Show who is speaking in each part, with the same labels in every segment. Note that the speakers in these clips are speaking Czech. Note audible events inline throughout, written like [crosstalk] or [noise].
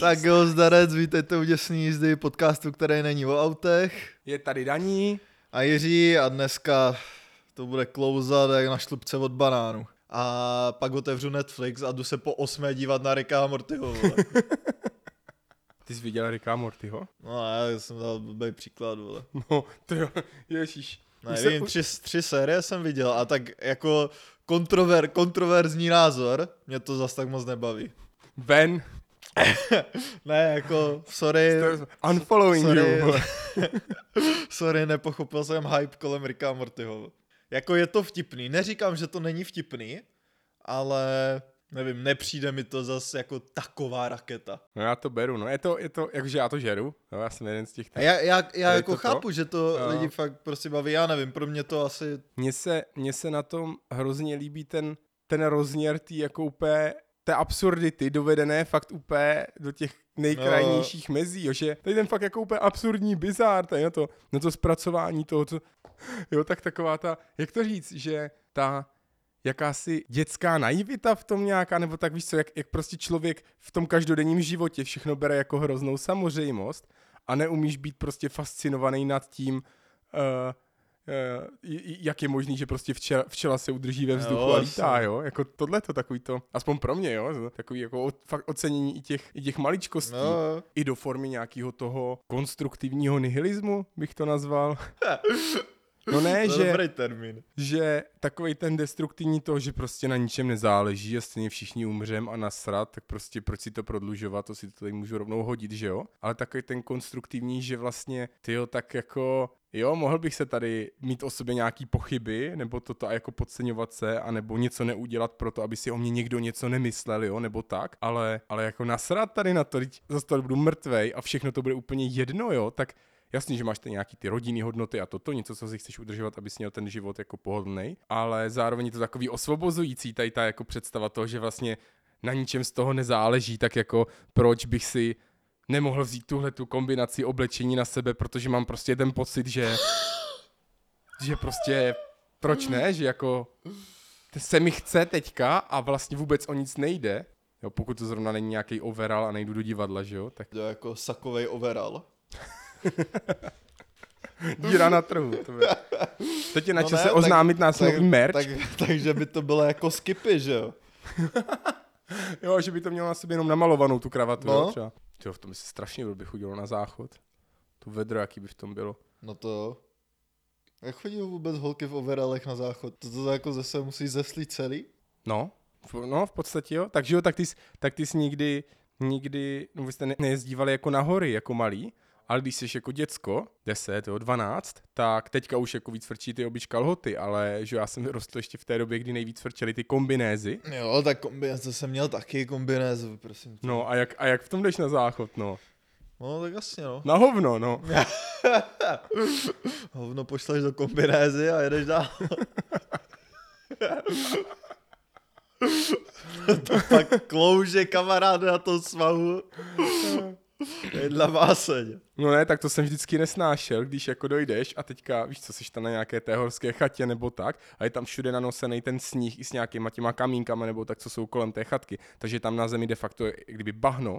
Speaker 1: Tak jo, zdarec, vítejte u Děsný jízdy, podcastu, který není o autech.
Speaker 2: Je tady Daní.
Speaker 1: A Jiří a dneska to bude klouzat jak na šlupce od banánu. A pak otevřu Netflix a jdu se po osmé dívat na Ricka a Mortyho. [laughs]
Speaker 2: Ty jsi viděl Ricka Mortyho?
Speaker 1: No já jsem dal blbý příklad, vole.
Speaker 2: No, to jo, ježíš.
Speaker 1: Nevím, tři, tři série jsem viděl a tak jako kontrover, kontroverzní názor, mě to zas tak moc nebaví.
Speaker 2: Ben, [laughs]
Speaker 1: Ne, jako, sorry,
Speaker 2: unfollowing
Speaker 1: Sorry.
Speaker 2: you. [laughs]
Speaker 1: sorry, nepochopil jsem hype kolem Ricka Mortyho. Jako je to vtipný, neříkám, že to není vtipný, ale nevím, nepřijde mi to zas jako taková raketa.
Speaker 2: No já to beru, no je to, je to, jakože já to žeru, no, já jsem jeden z těch,
Speaker 1: A já, já, já jako
Speaker 2: to to?
Speaker 1: chápu, že to
Speaker 2: Jo.
Speaker 1: lidi fakt prostě baví, já nevím, pro mě to asi,
Speaker 2: Mně se, mně se na tom hrozně líbí ten, ten rozměr tý jako úplně té absurdity dovedené fakt úplně do těch nejkrajnějších no. mezí, jo, že tady ten fakt jako úplně absurdní bizár, tady na to, na to zpracování toho, co, jo, tak taková ta, jak to říct, že ta jakási dětská naivita v tom nějaká, nebo tak víš co, jak, jak prostě člověk v tom každodenním životě všechno bere jako hroznou samozřejmost a neumíš být prostě fascinovaný nad tím, uh, Uh, jak je možný, že prostě včela, včela se udrží ve vzduchu
Speaker 1: Jo,
Speaker 2: a lítá, jo? Jako tohle to takový to, aspoň pro mě, jo? Takový jako o- fakt ocenění i těch, i těch maličkostí.
Speaker 1: no,
Speaker 2: I do formy nějakého toho konstruktivního nihilismu, bych to nazval. [laughs] No ne, [laughs]
Speaker 1: to
Speaker 2: že,
Speaker 1: dobrý termín.
Speaker 2: že takový ten destruktivní to, že prostě na ničem nezáleží a stejně všichni umřem a nasrat, tak prostě proč si to prodlužovat, to si to tady můžu rovnou hodit, že jo? Ale takový ten konstruktivní, že vlastně ty jo, tak jako jo, mohl bych se tady mít o sobě nějaký pochyby, nebo toto a jako podceňovat se, anebo něco neudělat pro to, aby si o mě někdo něco nemyslel, jo, nebo tak, ale, ale jako nasrat tady na to, teď zase tady budu mrtvej a všechno to bude úplně jedno, jo, tak Jasný, že máš ty nějaký ty rodinný hodnoty a toto, něco, co si chceš udržovat, abys měl ten život jako pohodlný, ale zároveň je to takový osvobozující, tady ta jako představa toho, že vlastně na ničem z toho nezáleží, tak jako proč bych si nemohl vzít tuhle tu kombinaci oblečení na sebe, protože mám prostě ten pocit, že že prostě proč ne, že jako se mi chce teďka a vlastně vůbec o nic nejde, jo, pokud to zrovna není nějaký overall a nejdu do divadla, že jo, tak
Speaker 1: je jako sakovej overall. [laughs]
Speaker 2: díra na trhu. To je. Teď je na
Speaker 1: No
Speaker 2: čase
Speaker 1: ne, tak-
Speaker 2: oznámit nás
Speaker 1: tak,
Speaker 2: nový merch.
Speaker 1: Tak, takže by to bylo jako skipy, že jo? [laughs]
Speaker 2: Jo, že by to mělo na sobě jenom namalovanou tu kravatu,
Speaker 1: No.
Speaker 2: jo, třeba. Jo, v tom by se strašně byl bych udělal na záchod. To vedro, jaký by v tom bylo.
Speaker 1: No to jo. Jak chodí vůbec holky v overalech na záchod? To, to jako zase musí zeslít celý?
Speaker 2: No, v- no, v podstatě jo. Takže jo, tak ty, jsi- tak ty jsi nikdy, nikdy, no vy jste ne, nejezdívali jako na hory, jako malý, ale když jsi jako děcko, 10, jo, 12, tak teďka už jako víc frčí ty obyč kalhoty, ale že já jsem rostl ještě v té době, kdy nejvíc frčely ty kombinézy.
Speaker 1: Jo, tak kombinace jsem měl taky kombinézu, prosím. tě.
Speaker 2: No a jak, a jak v tom jdeš na záchod, no?
Speaker 1: No, tak jasně, no.
Speaker 2: Na hovno, no. [laughs]
Speaker 1: Hovno pošleš do kombinézy a jedeš dál. [laughs] to pak klouže kamaráde na tom svahu. [laughs] Jedna váseň.
Speaker 2: No ne, tak to jsem vždycky nesnášel, když jako dojdeš a teďka, víš co, jsi tam na nějaké té horské chatě nebo tak a je tam všude nanosený ten sníh i s nějakýma těma kamínkama nebo tak, co jsou kolem té chatky, takže tam na zemi de facto je kdyby bahno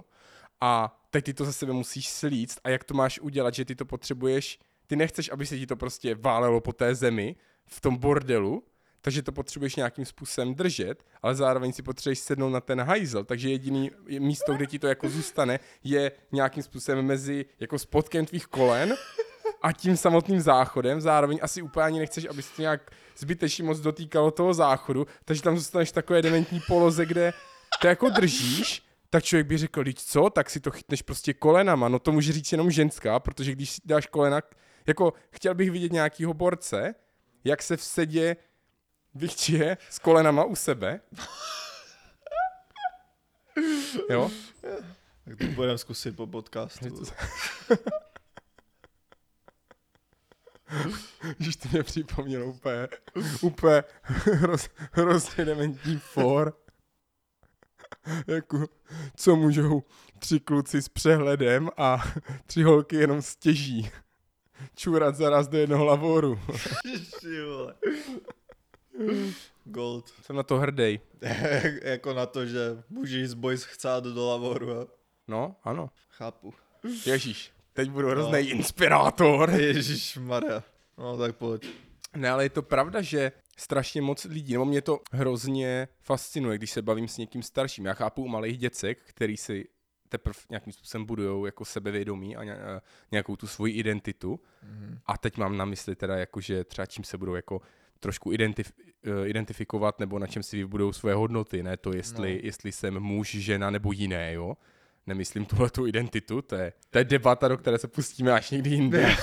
Speaker 2: a teď ty to za sebe musíš slíct a jak to máš udělat, že ty to potřebuješ, ty nechceš, aby se ti to prostě válelo po té zemi v tom bordelu, takže to potřebuješ nějakým způsobem držet, ale zároveň si potřebuješ sednout na ten hajzel, takže jediný místo, kde ti to jako zůstane, je nějakým způsobem mezi jako spodkem tvých kolen a tím samotným záchodem, zároveň asi úplně ani nechceš, aby se to nějak zbytečně moc dotýkalo toho záchodu, takže tam zůstaneš v takové dementní poloze, kde to jako držíš, tak člověk by řekl, když co, tak si to chytneš prostě kolenama, no to může říct jenom ženská, protože když si dáš kolena, jako chtěl bych vidět nějakýho borce, jak se v sedě vychčije s kolenama u sebe. Jo?
Speaker 1: Tak to budeme zkusit po podcastu. [laughs]
Speaker 2: Když to mě připomnělo úplně, úplně hroz, hrozně dementní for. jako, co můžou tři kluci s přehledem a tři holky jenom stěží. Čurat zaraz do jednoho lavoru. [laughs]
Speaker 1: Gold.
Speaker 2: Jsem na to hrdý. [laughs]
Speaker 1: jako na to, že můžeš z boys chcát do lavoru. A...
Speaker 2: No, ano.
Speaker 1: Chápu.
Speaker 2: Ježíš, teď budu hrozný inspirátor. [laughs]
Speaker 1: Ježíš Maria. No tak pojď.
Speaker 2: Ne, ale je to pravda, že strašně moc lidí, nebo mě to hrozně fascinuje, když se bavím s někým starším. Já chápu u malých děcek, který si teprve nějakým způsobem budujou jako sebevědomí a nějakou tu svoji identitu. Mm. A teď mám na mysli teda jako, že třeba čím se budou jako trošku identif- eh, identifikovat nebo na čem si vybudou svoje hodnoty, ne to, jestli, no. jestli jsem muž, žena nebo jiné, jo. Nemyslím tuhle tu identitu, to je, to je debata, do které se pustíme až někdy jinde. [laughs]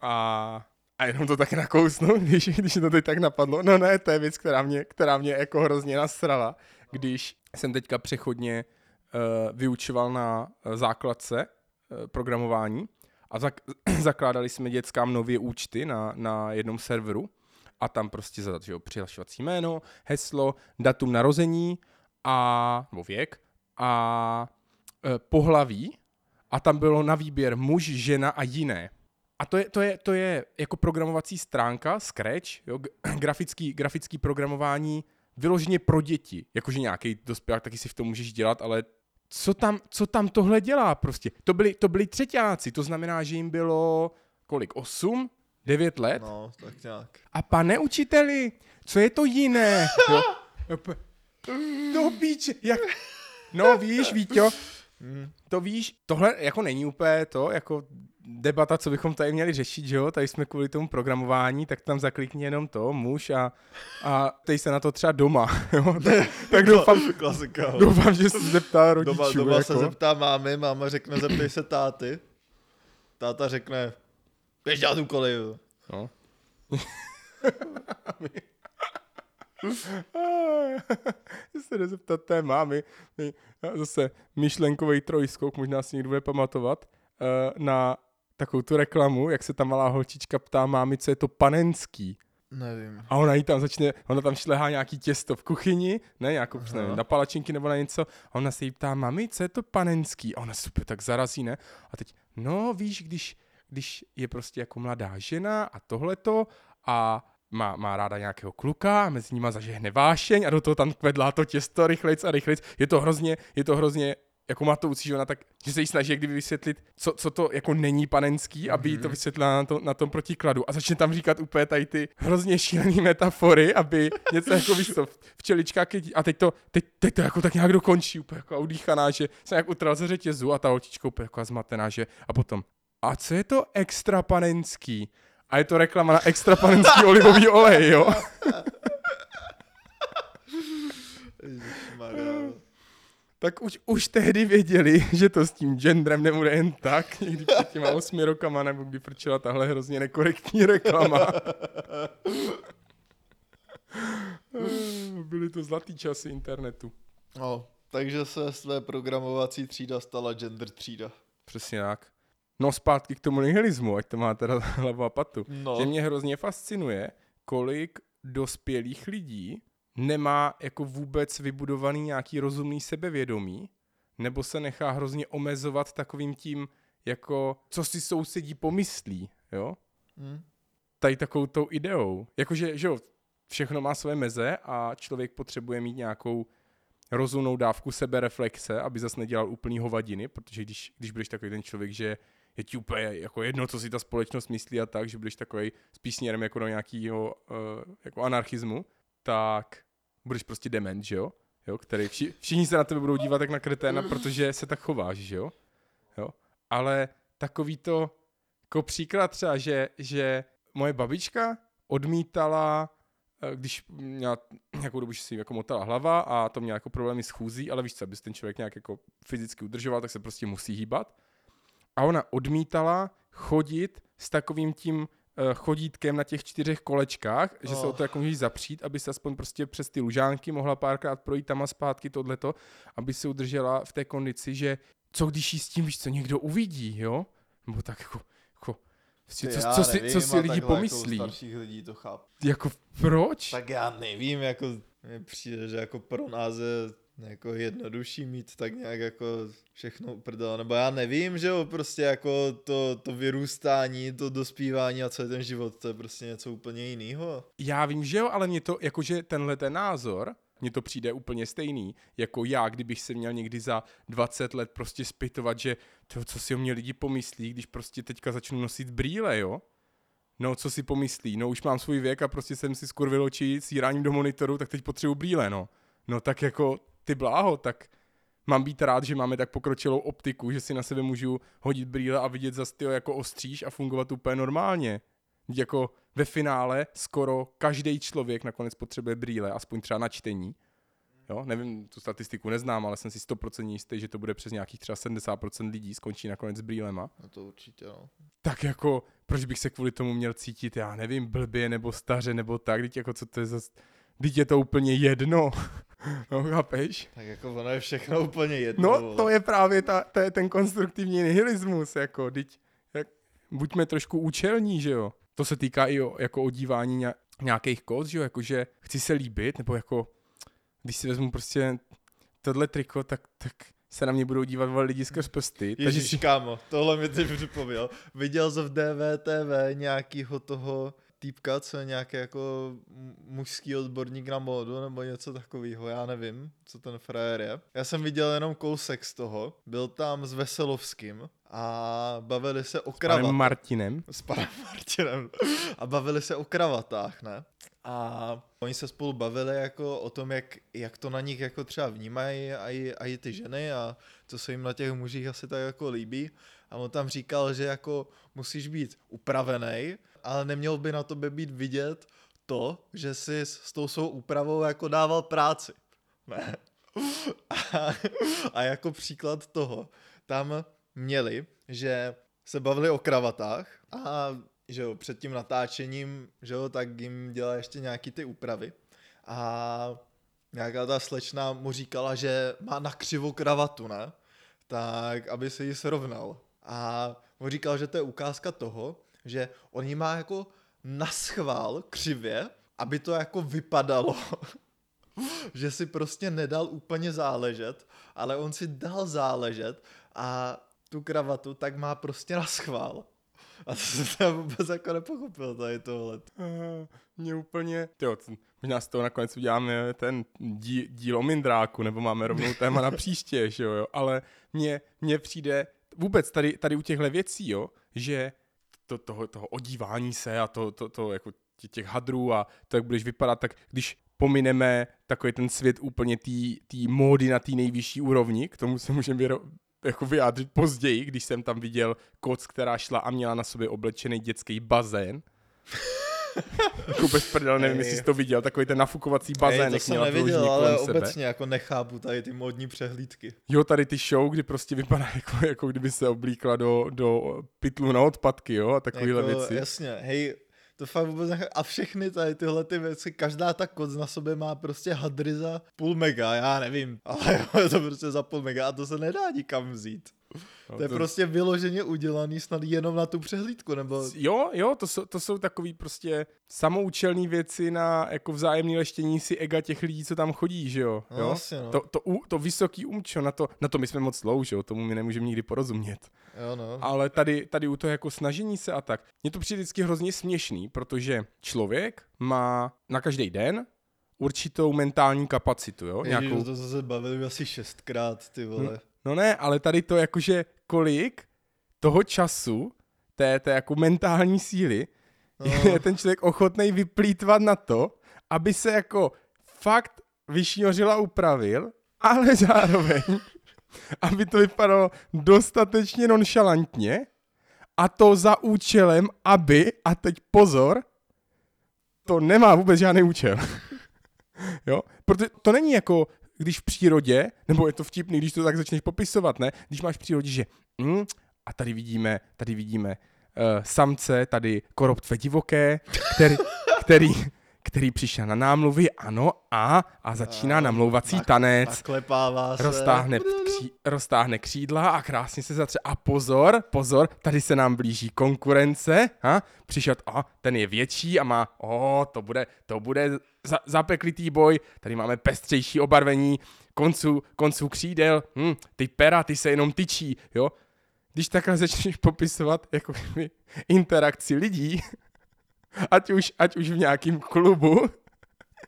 Speaker 2: a, a jenom to tak nakousnu, [laughs] když, když to teď tak napadlo. No ne, to je věc, která mě, která mě jako hrozně nasrala, když jsem teďka přechodně uh, vyučoval na uh, základce uh, programování a zak- [clears throat] zakládali jsme dětskám nově účty na, na jednom serveru a tam prostě zadat, že jo, přihlašovací jméno, heslo, datum narození a, nebo věk a e, pohlaví a tam bylo na výběr muž, žena a jiné. A to je, to je, to je jako programovací stránka, Scratch, jo, [clears throat] grafický, grafický programování vyloženě pro děti. Jakože nějaký dospělák taky si v tom můžeš dělat, ale co tam, co tam tohle dělá prostě? To byli, to byli třetíáci, to znamená, že jim bylo kolik, osm, devět let?
Speaker 1: No, tak nějak.
Speaker 2: A pane učiteli, co je to jiné? [laughs] Jo? To píče, jak... No víš, Víťo, hmm. to víš, tohle jako není úplně to, jako debata, co bychom tady měli řešit, že jo, tady jsme kvůli tomu programování, tak tam zaklikni jenom to, muž a, a teď se na to třeba doma, [laughs] jo, tak, tak doufám,
Speaker 1: Klasika,
Speaker 2: doufám, že se zeptá rodičů.
Speaker 1: Doma, doma
Speaker 2: jako.
Speaker 1: se zeptá mámy, máma řekne, zeptej se táty, táta řekne, běž dělat úkoly, jo. No. [laughs]
Speaker 2: se jde zeptat té mámy, zase myšlenkový trojskok, možná si někdo bude pamatovat, eh, na takovou tu reklamu, jak se ta malá holčička ptá mámy, co je to panenský.
Speaker 1: Nevím.
Speaker 2: A ona jí tam začne, ona tam šlehá nějaký těsto v kuchyni, ne, nějakou, nevím, na palačinky nebo na něco, a ona se jí ptá, mami, co je to panenský? A ona super tak zarazí, ne? A teď, no víš, když, když je prostě jako mladá žena a tohleto a má, má ráda nějakého kluka a mezi nima zažehne vášeň a do toho tam kvedlá to těsto rychlejc a rychlejc. Je to hrozně, je to hrozně jako matoucí, že ona tak, že se jí snaží kdyby vysvětlit, co, co to jako není panenský, aby mm-hmm. to vysvětlila na, to, na tom protikladu. A začne tam říkat úplně tady ty hrozně šílené metafory, aby něco jako víš co, včelička, a teď to, teď, teď to jako tak nějak dokončí, úplně jako udýchaná, že se jak utral ze řetězu a ta holčička úplně jako zmatená, že a potom, a co je to extra panenský? A je to reklama na extra panenský [laughs] olivový olej, jo? Tak už, už tehdy věděli, [laughs] že to s tím genderem nebude jen tak, někdy před těma osmi rokama, nebo kdy frčela tahle hrozně nekorektní reklama. [laughs] Byly to zlatý časy internetu.
Speaker 1: No, takže se své programovací třída stala gender třída.
Speaker 2: Přesně tak. No zpátky k tomu nihilismu, ať to má teda [laughs] hlavu a patu. No. Že mě hrozně fascinuje, kolik dospělých lidí nemá jako vůbec vybudovaný nějaký rozumný sebevědomí, nebo se nechá hrozně omezovat takovým tím, jako co si sousedí pomyslí, jo? Hmm. Tady takovou tou ideou. Jakože, že jo, všechno má své meze a člověk potřebuje mít nějakou rozumnou dávku sebereflexe, aby zase nedělal úplný hovadiny, protože když, když budeš takový ten člověk, že je ti úplně jako jedno, co si ta společnost myslí a tak, že budeš takový spíš směrem jako do nějakého uh, jako anarchismu, tak budeš prostě dement, že jo? jo? Který vši, všichni se na tebe budou dívat jak na kreténa, protože se tak chováš, že jo? jo? Ale takový to, jako příklad třeba, že, že moje babička odmítala, eh, když měla nějakou dobu, že si jako motala hlava a to měla jako problémy s chůzí, ale víš co, aby ten člověk nějak jako fyzicky udržoval, tak se prostě musí hýbat. A ona odmítala chodit s takovým tím chodítkem na těch čtyřech kolečkách, oh. že se o to jako můžeš zapřít, aby se aspoň prostě přes ty lužánky mohla párkrát projít tam a zpátky tohleto, aby se udržela v té kondici, že co když jí s tím, víš co, někdo uvidí, jo? Nebo tak jako, jako Prostě, co, co, si,
Speaker 1: nevím,
Speaker 2: co si lidi
Speaker 1: takhle
Speaker 2: pomyslí?
Speaker 1: Jako starších lidí to chápu.
Speaker 2: Jako proč?
Speaker 1: Tak já nevím, jako mně přijde, že jako pro nás je jako jednodušší mít tak nějak jako všechno uprdele, nebo já nevím, že jo, prostě jako to, to vyrůstání, to dospívání a celý ten život, to je prostě něco úplně jiného.
Speaker 2: Já vím, že jo, ale mě to, jakože tenhle ten názor, mně to přijde úplně stejný, jako já, kdybych se měl někdy za 20 let prostě spytovat, že to, co si o mě lidi pomyslí, když prostě teďka začnu nosit brýle, jo? No, co si pomyslí? No, už mám svůj věk a prostě jsem si skurvil oči síráním do monitoru, tak teď potřebuji brýle, no. No, tak jako, ty bláho, tak mám být rád, že máme tak pokročilou optiku, že si na sebe můžu hodit brýle a vidět zase tyjo, jako ostříž a fungovat úplně normálně. Vždyť Jako ve finále skoro každý člověk nakonec potřebuje brýle, aspoň třeba na čtení. Jo, nevím, tu statistiku neznám, ale jsem si 100% jistý, že to bude přes nějakých třeba 70% lidí skončí nakonec s brýlema.
Speaker 1: No to určitě, no.
Speaker 2: Tak jako, proč bych se kvůli tomu měl cítit, já nevím, blbě nebo staře nebo tak, teď jako co to je za... Teď je to úplně jedno. [laughs] no, chápeš?
Speaker 1: Tak jako ono je všechno úplně jedno.
Speaker 2: No,
Speaker 1: vole.
Speaker 2: to je právě ta, to je ten konstruktivní nihilismus, jako, teď, jak, buďme trošku účelní, že jo. To se týká i o, jako odívání ně- nějakých kód, že jo, jakože chci se líbit, nebo jako, když si vezmu prostě tohle triko, tak, tak se na mě budou dívat vole, lidi skrz prsty. takže
Speaker 1: Ježíš,
Speaker 2: si,
Speaker 1: kámo, tohle mi teď [laughs] připomněl. Viděl jsi v DVTV nějakýho toho týpka, co je nějaký jako mužský odborník na módu nebo něco takového, já nevím, co ten frajer je. Já jsem viděl jenom kousek z toho, byl tam s Veselovským a bavili se o
Speaker 2: panem
Speaker 1: kravatách.
Speaker 2: Martinem.
Speaker 1: s panem [laughs] Martinem a bavili se o kravatách, ne? A oni se spolu bavili jako o tom, jak, jak to na nich jako třeba vnímají a i, a i ty ženy a co se jim na těch mužích asi tak jako líbí. A on tam říkal, že jako musíš být upravený, ale neměl by na tobě být vidět to, že jsi s, tou svou úpravou jako dával práci. Ne. [laughs] A, a jako příklad toho, tam měli, že se bavili o kravatách a že jo, před tím natáčením, že jo, tak jim dělá ještě nějaký ty úpravy. A nějaká ta slečna mu říkala, že má na křivou kravatu, ne? Tak, aby se ji srovnal. A on říkal, že to je ukázka toho, že on ji má jako naschvál křivě, aby to jako vypadalo, [laughs] že si prostě nedal úplně záležet, ale on si dal záležet a tu kravatu tak má prostě na schvál. A to jsem tam vůbec jako nepochopil tady tohle.
Speaker 2: Uh, mě úplně, tyjo, možná z toho nakonec uděláme ten dí, díl o Mindráku, nebo máme rovnou [laughs] téma na příště, že jo, jo, ale mně, mně přijde vůbec tady, tady u těchto věcí, jo, že to, toho, toho odívání se a to, to, to jako tě- těch hadrů a to, jak budeš vypadat, tak když pomineme takový ten svět úplně té módy na té nejvyšší úrovni, k tomu se můžeme vyro- jako vyjádřit později, když jsem tam viděl koc, která šla a měla na sobě oblečený dětský bazén. [laughs] jako bez prdel, nevím, jestli jsi to viděl, takový ten nafukovací bazén,
Speaker 1: Ej, to jsem neviděl, ale
Speaker 2: kolem sebe.
Speaker 1: obecně jako nechápu tady ty modní přehlídky.
Speaker 2: Jo, tady ty show, kdy prostě vypadá [laughs] jako, jako kdyby se oblíkla do, do pytlu na odpadky, jo, a takovéhle
Speaker 1: jako,
Speaker 2: věci.
Speaker 1: Jasně, hej, to fakt vůbec nechápu. A všechny tady tyhle ty věci, každá ta koc na sobě má prostě hadry za půl mega, já nevím, [laughs] ale jo, je to prostě za půl mega a to se nedá nikam vzít.
Speaker 2: No,
Speaker 1: To je prostě vyloženě udělaný snad jenom na tu přehlídku, nebo...
Speaker 2: Jo, jo, to jsou, to jsou takový prostě samoučelné věci na jako vzájemné leštění si ega těch lidí, co tam chodí, že jo?
Speaker 1: No,
Speaker 2: jo?
Speaker 1: vlastně, no.
Speaker 2: To, to, to vysoký umčo, na to, na to my jsme moc slow, že jo? Tomu my nemůžeme nikdy porozumět.
Speaker 1: Jo, no.
Speaker 2: Ale tady, tady u toho jako snažení se a tak. Mně to přijde vždycky hrozně směšný, protože člověk má na každý den určitou mentální kapacitu, jo?
Speaker 1: Ježiš,
Speaker 2: Nějakou,
Speaker 1: to jsme se bavili asi šestkrát, ty vole.
Speaker 2: No ne, ale tady to jakože kolik toho času, té, té jako mentální síly,
Speaker 1: No. [laughs]
Speaker 2: je ten člověk ochotný vyplýtvat na to, aby se jako fakt vyšňořil a upravil, ale [laughs] zároveň, aby to vypadalo dostatečně nonšalantně a to za účelem, aby, a teď pozor, to nemá vůbec žádný účel. [laughs] jo? Protože to není jako, když v přírodě, nebo je to vtipný, když to tak začneš popisovat, ne? Když máš v přírodě, že mm, a tady vidíme, tady vidíme uh, samce, tady koroptve divoké, který, který, který přišel na námluvy, ano, a, a začíná namlouvací
Speaker 1: nak-
Speaker 2: tanec.
Speaker 1: Naklepává se.
Speaker 2: Roztáhne, kří, roztáhne křídla a krásně se zatře. A pozor, pozor, tady se nám blíží konkurence. Ha? Přišel, a ten je větší a má, o, to bude, to bude za, zapeklitý boj. Tady máme pestřejší obarvení konců, konců křídel. Hm, ty pera, ty se jenom tyčí, jo. Když takhle začneš popisovat jako interakci lidí, [laughs] ať už, ať už v nějakém klubu,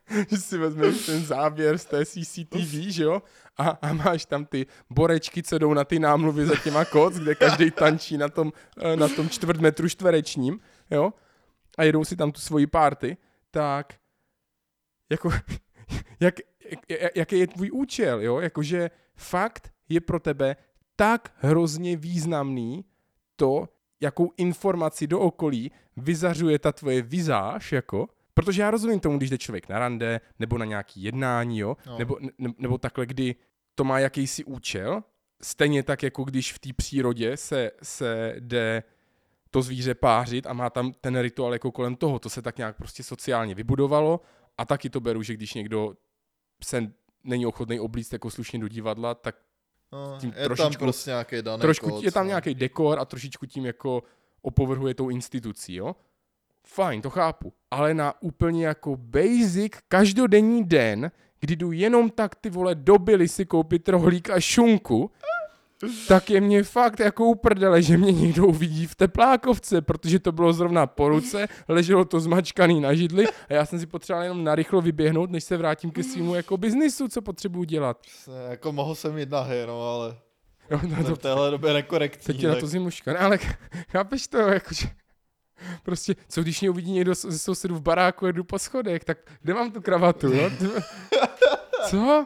Speaker 2: [laughs] že si vezmeš ten záběr z té CCTV, že jo, a, a máš tam ty borečky, co jdou na ty námluvy za těma koc, kde každý tančí na tom, eh, na tom čtvrt metru čtverečním, jo, a jedou si tam tu svoji party, tak jako, [laughs] jak, jak, jaký je tvůj účel, jo, jakože fakt je pro tebe tak hrozně významný to, jakou informaci do okolí vyzařuje ta tvoje vizáž, jako, protože já rozumím tomu, když jde člověk na rande, nebo na nějaký jednání, jo,
Speaker 1: No.
Speaker 2: nebo, ne, nebo takhle, kdy to má jakýsi účel, stejně tak, jako když v té přírodě se, se jde to zvíře pářit a má tam ten rituál jako kolem toho, to se tak nějak prostě sociálně vybudovalo a taky to beru, že když někdo se není ochotný oblíct jako slušně do divadla, tak
Speaker 1: No,
Speaker 2: tím
Speaker 1: je tam
Speaker 2: trošičku-
Speaker 1: prostě nějaký daný
Speaker 2: trošku
Speaker 1: kód,
Speaker 2: je tam
Speaker 1: no.
Speaker 2: nějaký dekor a trošičku tím jako opovrhuje tou institucí, jo? Fajn, to chápu. Ale na úplně jako basic každodenní den, kdy jdu jenom tak ty vole do si koupit rohlík a šunku, tak je mě fakt jako uprdele, že mě někdo uvidí v teplákovce, protože to bylo zrovna po ruce, leželo to zmačkaný na židli a já jsem si potřeboval jenom narychlo vyběhnout, než se vrátím ke svýmu jako biznisu, co potřebuji dělat.
Speaker 1: Se- Jako mohl jsem jít nahý, no, ale
Speaker 2: Jo, no,
Speaker 1: to v téhle době nekorektní.
Speaker 2: Teď je na
Speaker 1: tak-
Speaker 2: to zimuška. Ne, ale [laughs] chápeš to, jakože... Prostě, co když mě uvidí někdo z- ze sousedů v baráku, jedu po schodech, tak kde mám tu kravatu, jo? [laughs] Co?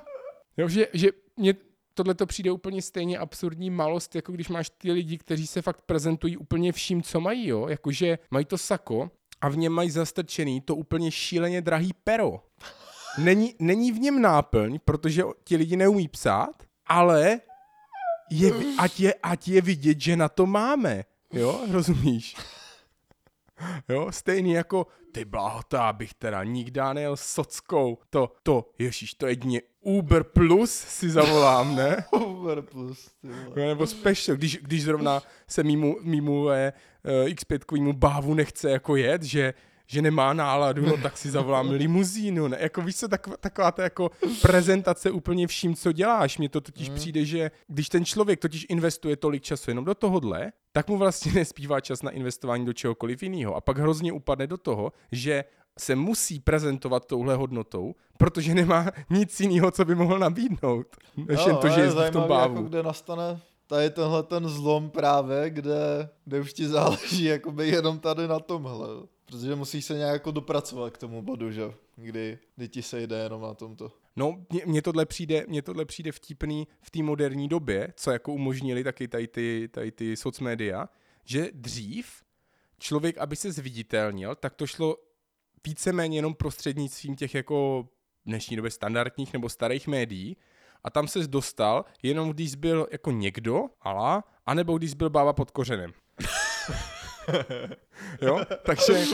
Speaker 2: Jo, že, že mě tohle to přijde úplně stejně absurdní malost, jako když máš ty lidi, kteří se fakt prezentují úplně vším, co mají, jo? Jakože mají to sako a v něm mají zastrčený to úplně šíleně drahý pero. Není, není v něm náplň, protože ti lidi neumí psát, ale je, ať, je, ať je vidět, že na to máme. Jo, rozumíš? [laughs] Jo, stejný jako, ty bláho, to já bych teda nikdy nejel s sockou. To, to, ježíš, to jedině Uber Plus si zavolám, ne? [laughs]
Speaker 1: Uber plus, ty vole.
Speaker 2: Nebo special, když, když zrovna se mýmu, mýmu eh, X5 bávu nechce jako jet, že, že nemá náladu, no tak si zavolám [laughs] limuzínu, ne? Jako víš co, taková, taková ta jako prezentace úplně vším, co děláš. Mně to totiž
Speaker 1: Mm.
Speaker 2: přijde, že když ten člověk totiž investuje tolik času jenom do tohohle, tak mu vlastně [laughs] nespívá čas na investování do čehokoliv jiného. A pak hrozně upadne do toho, že se musí prezentovat touhle hodnotou, protože nemá [laughs] nic jiného, co by mohl nabídnout, než jen to, že
Speaker 1: je
Speaker 2: v tom
Speaker 1: zajímavý,
Speaker 2: bávu.
Speaker 1: Jako kde nastane tady tenhle ten zlom právě, kde, kde už ti záleží jakoby jenom tady na tomhle. Protože musíš se nějak jako dopracovat k tomu bodu, že? Kdy, kdy ti se jde jenom na tomto.
Speaker 2: No, mně- tohle přijde, mně tohle přijde vtipný v té moderní době, co jako umožnili taky tady ty, tady ty socmédia, že dřív člověk, aby se zviditelnil, tak to šlo víceméně jenom prostřednictvím těch jako dnešní době standardních nebo starých médií a tam se dostal jenom když byl jako někdo, ala, anebo když byl bába pod kořenem. [laughs] [laughs] jo, takže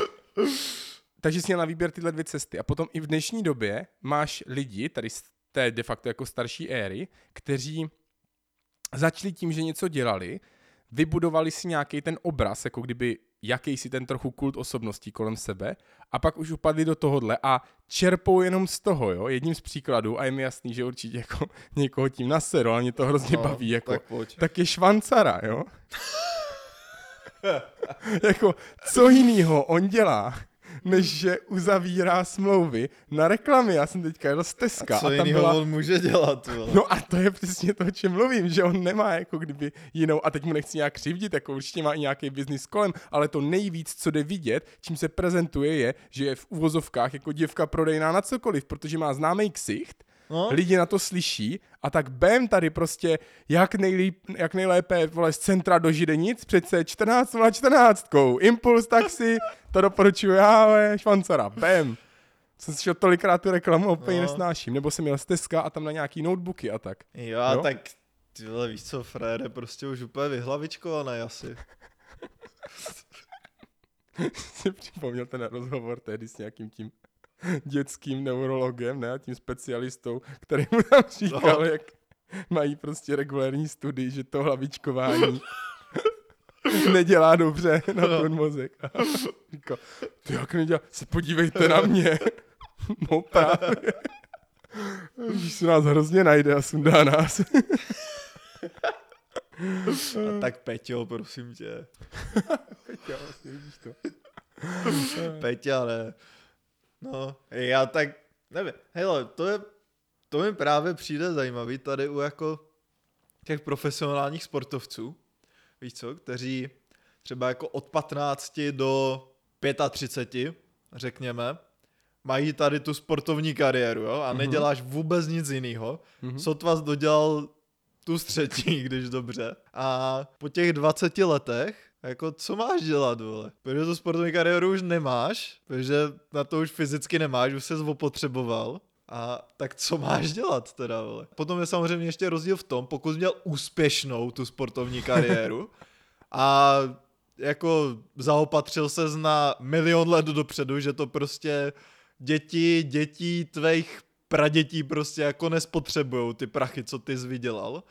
Speaker 2: takže jsi měl na výběr tyhle dvě cesty. A potom i v dnešní době máš lidi, tady z té de facto jako starší éry, kteří začali tím, že něco dělali, vybudovali si nějaký ten obraz, jako kdyby jakýsi ten trochu kult osobností kolem sebe a pak už upadli do tohohle a čerpou jenom z toho, jo, jedním z příkladů a je mi jasný, že určitě jako [laughs] někoho tím naseru, ale mě to hrozně baví, jako,
Speaker 1: Tak pojď.
Speaker 2: tak je švancara, jo? [laughs] jako, co jinýho on dělá, než že uzavírá smlouvy na reklamy. Já jsem teďka jel z Teska
Speaker 1: A co
Speaker 2: a tam
Speaker 1: jiného
Speaker 2: byla...
Speaker 1: on může dělat, vole?
Speaker 2: No a to je přesně to, o čem mluvím, že on nemá jako kdyby jinou, a teď mu nechci nějak křivdit, jako určitě má i nějaký biznis kolem, ale to nejvíc, co jde vidět, čím se prezentuje, je, že je v uvozovkách jako děvka prodejná na cokoliv, protože má známý ksicht,
Speaker 1: No,
Speaker 2: lidi na to slyší a tak bém tady prostě, jak, nejlíp, jak nejlépe vole, z centra do Židenic, přece 14 na 14. Impuls taxi, to doporučuji já, ale švancara, bém. Jsem slyšel tolikrát tu reklamu, úplně
Speaker 1: No.
Speaker 2: nesnáším. Nebo jsem měl stezka a tam na nějaký notebooky a tak.
Speaker 1: jo, a
Speaker 2: jo?
Speaker 1: tak ty vole, víš co, Fred je prostě už úplně vyhlavičkovaný asi. [laughs]
Speaker 2: si připomněl ten rozhovor tehdy s nějakým tím [laughs] dětským neurologem, ne, a tím specialistou, který mu tam říkal, no. jak mají prostě regulární studii, že to hlavičkování [laughs] nedělá dobře na no. ten mozek. A říkal, to jak nedělá, se podívejte na mě. [laughs] no právě. Když se nás hrozně najde a sundá nás.
Speaker 1: a tak Peťo, prosím tě.
Speaker 2: Peťo, vlastně vidíš to.
Speaker 1: Peťa, ne. No, já tak, nevím, hele, to je, to mi právě přijde zajímavý tady u jako těch profesionálních sportovců, víš co, kteří třeba jako od 15 do 35, řekněme, mají tady tu sportovní kariéru, jo, a mm-hmm. neděláš vůbec nic jiného. Mm-hmm. Sotva dodělal tu střední, [laughs] když dobře. A po těch 20 letech jako co máš dělat, vole? Protože tu sportovní kariéru už nemáš, protože na to už fyzicky nemáš, už se opotřeboval. A tak co máš dělat teda, vole? Potom je samozřejmě ještě rozdíl v tom, pokud měl úspěšnou tu sportovní kariéru [laughs] a jako zaopatřil se na milion let dopředu, že to prostě děti, dětí tvých pradětí prostě jako nespotřebujou ty prachy, co ty jsi vydělal,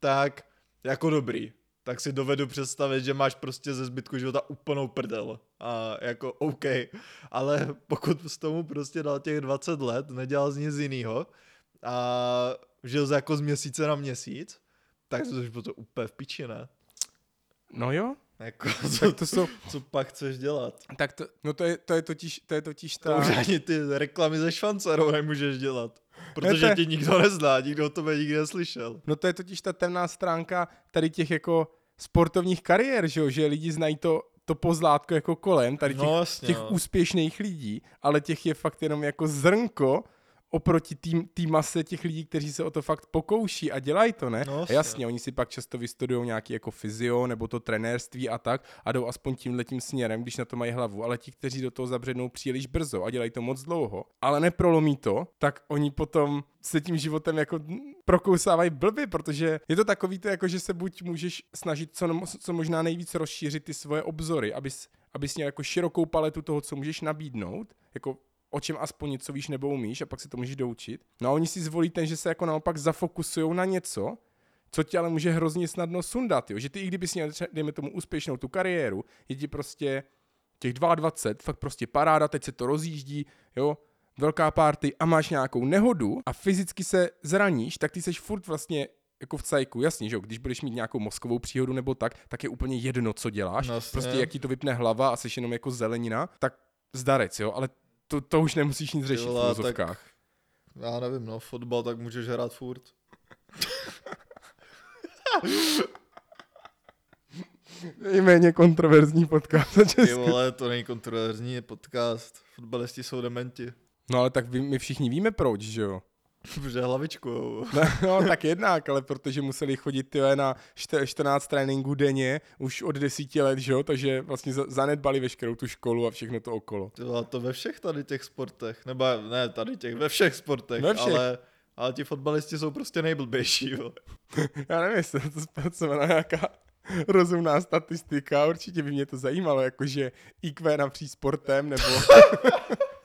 Speaker 1: tak jako dobrý tak si dovedu představit, že máš prostě ze zbytku života úplnou prdel. A jako OK, ale pokud z tomu prostě dal těch 20 let, nedělal z nic jiného a žil z jako z měsíce na měsíc, tak to už bylo to úplně v piči, ne?
Speaker 2: No jo.
Speaker 1: Jako, co, to jsou... co pak chceš dělat?
Speaker 2: Tak to, no to je, to je totiž, to je totiž ta...
Speaker 1: To už ani ty reklamy ze švancerou nemůžeš dělat. Protože ne, ti nikdo nezná, nikdo o tebe nikdy neslyšel.
Speaker 2: No to je totiž ta temná stránka tady těch jako sportovních kariér, že, že lidi znají to, to pozlátko jako kolem, tady těch, no, jasně, těch no. úspěšných lidí, ale těch je fakt jenom jako zrnko oproti té mase těch lidí, kteří se o to fakt pokouší a dělají to, ne? No, jasně, oni si pak často vystudují nějaký jako fyzio nebo to trenérství a tak a jdou aspoň tím letím směrem, když na to mají hlavu, ale ti, kteří do toho zabřednou příliš brzo a dělají to moc dlouho, ale neprolomí to, tak oni potom se tím životem jako prokousávají blby, protože je to takový to jako, že se buď můžeš snažit co, co možná nejvíc rozšířit ty svoje obzory, abys, abys měl jako širokou paletu toho, co můžeš nabídnout, jako o čem aspoň něco víš nebo umíš a pak se to můžeš doučit. No a oni si zvolí ten, že se jako naopak zafokusují na něco, co ti ale může hrozně snadno sundat, jo? že ty i kdyby si měl, dejme tomu, úspěšnou tu kariéru, je ti prostě těch 22, fakt prostě paráda, teď se to rozjíždí, jo, velká party a máš nějakou nehodu a fyzicky se zraníš, tak ty seš furt vlastně jako v cajku, jasně, že jo, když budeš mít nějakou mozkovou příhodu nebo tak, tak je úplně jedno, co děláš, no, prostě jak ti to vypne hlava a jsi jenom jako zelenina, tak zdarec, jo, ale to, to už nemusíš nic řešit Vole, v úzovkách.
Speaker 1: Já nevím, no, fotbal tak můžeš hrát furt. [laughs]
Speaker 2: Nejméně kontroverzní podcast
Speaker 1: Ty vole, to není kontroverzní podcast. Fotbalisti jsou dementi.
Speaker 2: No ale tak my všichni víme proč, že jo? [laughs]
Speaker 1: Protože hlavičku.
Speaker 2: No, no, tak jednak, ale protože museli chodit tyhle na 14 tréninků denně už od desíti let, že jo, takže vlastně zanedbali veškerou tu školu a všechno to okolo.
Speaker 1: To, to ve všech tady těch sportech, nebo ne tady těch, ve všech sportech, ve všech. ale ale ti fotbalisti jsou prostě nejblbější, jo. [laughs]
Speaker 2: Já nevím, jestli to zpracovaná nějaká rozumná statistika, určitě by mě to zajímalo, jakože IQ napříč sportem, nebo... [laughs]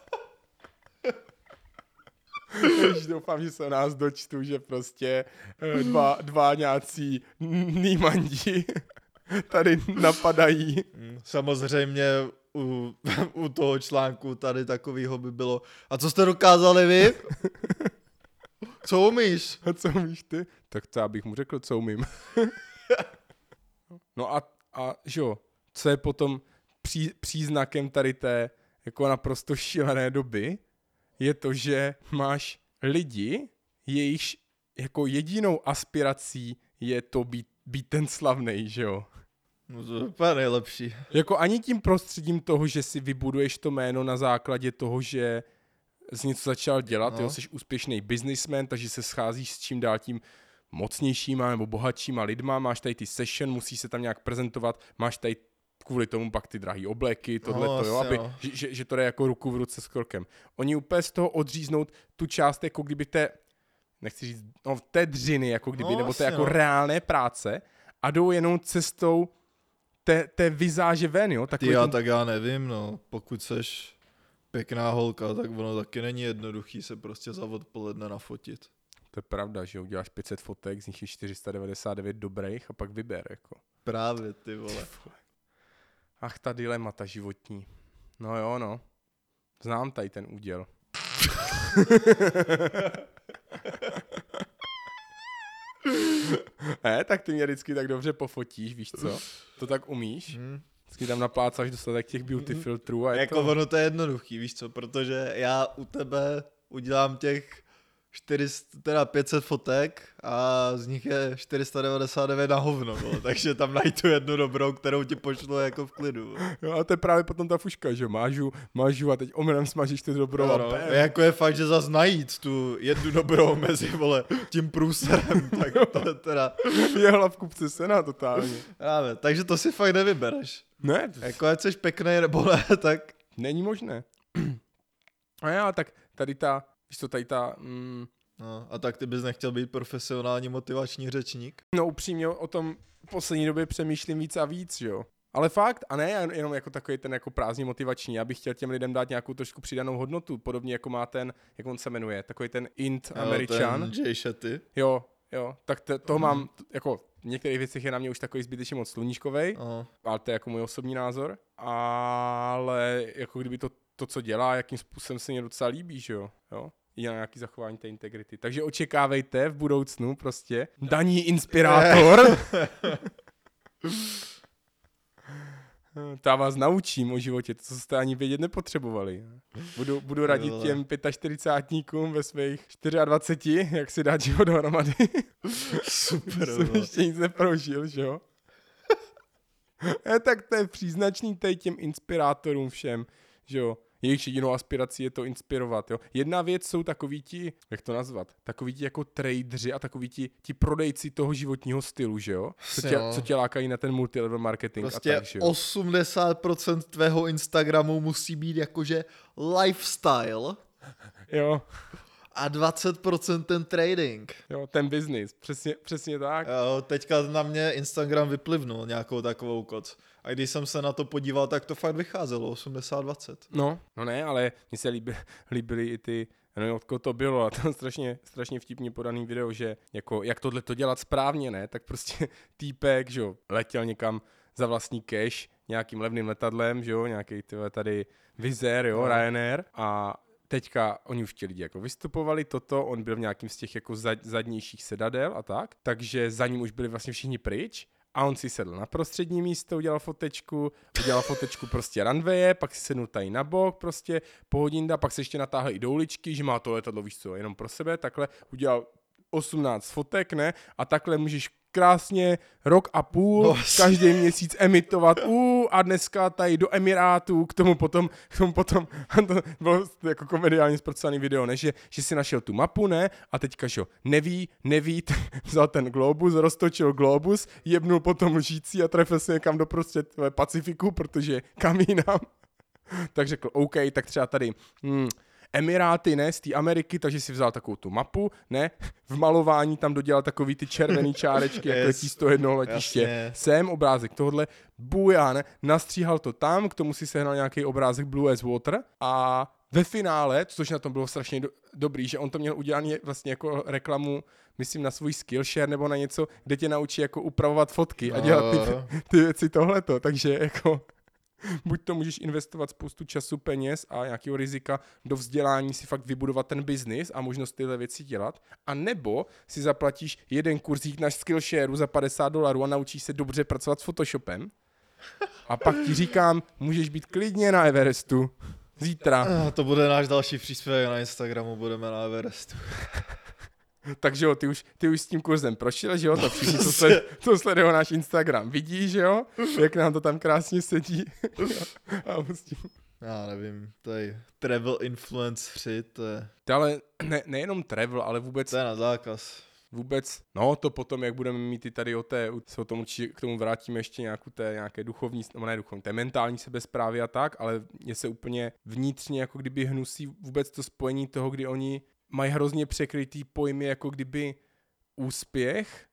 Speaker 2: Jež doufám, že se o nás dočtu, že prostě eh, dva, dva nějací nýmandi [laughs] tady napadají.
Speaker 1: Mm, samozřejmě u, [laughs] u toho článku tady takového by bylo. A co jste dokázali vy? [laughs] Co umíš?
Speaker 2: A co umíš ty? Tak to já bych mu řekl, co umím. no a, a že jo, co je potom pří, příznakem tady té jako naprosto šílené doby, je to, že máš lidi, jejichž jako jedinou aspirací je to být, být ten slavný, že jo?
Speaker 1: No to je úplně nejlepší.
Speaker 2: Jako ani tím prostředím toho, že si vybuduješ to jméno na základě toho, že jsi něco začal dělat, no. jo, jsi úspěšný businessman, takže se scházíš s čím dál tím mocnějšíma nebo bohatšíma lidma, máš tady ty session, musíš se tam nějak prezentovat, máš tady kvůli tomu pak ty drahé obleky, tohle no, to, jo, aby, že, že, že to jde jako ruku v ruce s krokem. Oni úplně z toho odříznout tu část, jako kdyby té, nechci říct, no té dřiny, jako kdyby, no, nebo té jako no. reálné práce a jdou jenom cestou té, té vizáže ven, jo.
Speaker 1: Ty já, tím... tak já nevím, no, pokud seš pěkná holka, tak ono taky není jednoduchý se prostě za odpoledne nafotit.
Speaker 2: To je pravda, že uděláš 500 fotek, z nich je 499 dobrých a pak vyber, jako.
Speaker 1: Právě, ty vole.
Speaker 2: Ach, ta dilemata životní. No jo, no. Znám tady ten úděl. ne, [laughs] tak ty mě vždycky tak dobře pofotíš, víš co? To tak umíš?
Speaker 1: Hm.
Speaker 2: Vždycky tam naplácáš dostatek těch beauty filtrů a je
Speaker 1: Jako
Speaker 2: to...
Speaker 1: ono to je jednoduchý, víš co, protože já u tebe udělám těch 400, teda 500 fotek a z nich je 499 na hovno, vole. [laughs] takže tam najdu tu jednu dobrou, kterou ti pošlu jako v klidu.
Speaker 2: Jo, a to je právě potom ta fuška, že mážu, mážu a teď omylem smažíš ty dobrou a
Speaker 1: No,
Speaker 2: bam.
Speaker 1: jako je fakt, že zas najít tu jednu dobrou mezi, vole, tím průserem, [laughs] tak to je teda,
Speaker 2: je hlavku kupce sena totálně.
Speaker 1: právě, takže to si fakt nevybereš.
Speaker 2: Ne,
Speaker 1: Jako ať jsi pěknej nebo ne, tak
Speaker 2: není možné. [clears throat] a já, tak tady ta, víš co, tady ta, mm,
Speaker 1: No, a tak ty bys nechtěl být profesionální motivační řečník?
Speaker 2: no upřímně o tom v poslední době přemýšlím víc a víc, jo. Ale fakt, a ne jen- jenom jako takový ten jako prázdný motivační, já bych chtěl těm lidem dát nějakou trošku přidanou hodnotu, podobně jako má ten, jak on se jmenuje, takový ten int američan.
Speaker 1: Jo, ten Jay Shetty.
Speaker 2: Jo, jo, tak to, toho mám, t- jako v některých věcech je na mě už takový zbytečně moc sluníčkovej,
Speaker 1: No.
Speaker 2: ale to je jako můj osobní názor, ale jako kdyby to, to co dělá, jakým způsobem se mě docela líbí, že jo, jo, je na nějaký zachování té integrity. Takže očekávejte v budoucnu prostě daní inspirátor. Ta vás naučím o životě, to, co jste ani vědět nepotřebovali. Budu, budu radit těm 45 ve svých 24, jak si dát život dohromady.
Speaker 1: Super,
Speaker 2: jsem ještě nic neprožil, že jo? e, tak to je příznačný tady těm inspirátorům všem, že jo? Jejich jedinou aspirací je to inspirovat, jo? Jedna věc jsou takový ti, jak to nazvat, takový ti jako tradeři a takový ti, ti prodejci toho životního stylu, že jo? Co tě,
Speaker 1: Jo.
Speaker 2: co tě lákají na ten multilevel marketing
Speaker 1: Prostě
Speaker 2: a tak, že jo?
Speaker 1: 80% tvého Instagramu musí být jakože lifestyle
Speaker 2: Jo,
Speaker 1: a 20% ten trading.
Speaker 2: jo, ten business, přesně, přesně tak.
Speaker 1: Jo, teďka na mě Instagram vyplivnul nějakou takovou koc. A když jsem se na to podíval, tak to fakt vycházelo 80-20.
Speaker 2: No, no ne, ale mně se líbily, [laughs] líbily i ty, já nevím, od koho to bylo, a to strašně, strašně vtipně podaný video, že jako, jak tohle to dělat správně, ne, tak prostě [laughs] týpek, že jo, letěl někam za vlastní cash nějakým levným letadlem, že jo, nějaký tyhle tady Vizer, jo,
Speaker 1: No.
Speaker 2: Ryanair a teďka oni už ti lidi jako vystupovali toto, on byl v nějakým z těch jako zad, zadnějších sedadel a tak, takže za ním už byli vlastně všichni pryč a on si sedl na prostřední místo, udělal fotečku, udělal fotečku prostě runwaye, pak si sednul tady na bok prostě po hodinda, pak se ještě natáhl i do uličky, že má to letadlo, víš co, jenom pro sebe, takhle udělal 18 fotek, ne, a takhle můžeš krásně rok a půl,
Speaker 1: No,
Speaker 2: každý měsíc emitovat, u a dneska tady do Emirátů, k tomu potom, k tomu potom, [laughs] to bylo jako komediálně zpracovaný video, ne, že, že si našel tu mapu, ne, a teďka, že neví, neví, [laughs] vzal ten globus, roztočil globus, jebnul potom lžící a trefil se někam do tvé Pacifiku, protože kam jinam. [laughs] tak řekl, OK, tak třeba tady, hmm, Emiráty, ne, z té Ameriky, takže si vzal takovou tu mapu, ne, v malování tam dodělal takový ty červený [laughs] čárečky, jak
Speaker 1: Yes.
Speaker 2: letí z toho jednoho letiště.
Speaker 1: Jasně.
Speaker 2: Sem obrázek tohle, buja, ne, nastříhal to tam, k tomu si sehnal nějaký obrázek Blue as Water a ve finále, což na tom bylo strašně do, dobrý, že on to měl udělaný vlastně jako reklamu, myslím na svůj Skillshare nebo na něco, kde tě naučí jako upravovat fotky a dělat ty,
Speaker 1: No.
Speaker 2: ty věci tohleto, takže jako [laughs] buď to můžeš investovat spoustu času, peněz a nějakého rizika do vzdělání si fakt vybudovat ten biznis a možnost tyhle věci dělat, a nebo si zaplatíš jeden kurzík na Skillshareu za 50 dolarů a naučíš se dobře pracovat s Photoshopem a pak ti říkám, můžeš být klidně na Everestu zítra.
Speaker 1: Ah, To bude náš další příspěvek na Instagramu, budeme na Everestu. [laughs] [laughs]
Speaker 2: Takže jo, ty už, ty už s tím kurzem prošel, že jo, to všichni, co, sled, co sledují náš Instagram, vidí, že jo, jak nám to tam krásně sedí. [laughs] a prostě
Speaker 1: Já nevím, tady travel influenceři, to je,
Speaker 2: Ty ale ne, nejenom travel, ale vůbec,
Speaker 1: to je na zákaz.
Speaker 2: vůbec, no to potom, jak budeme mít i tady o té, se o tom určitě k tomu vrátíme ještě nějakou té nějaké duchovní, no ne duchovní, té mentální sebezprávy a tak, ale mně se úplně vnitřně jako kdyby hnusí vůbec to spojení toho, kdy oni mají hrozně překrytý pojmy jako kdyby úspěch,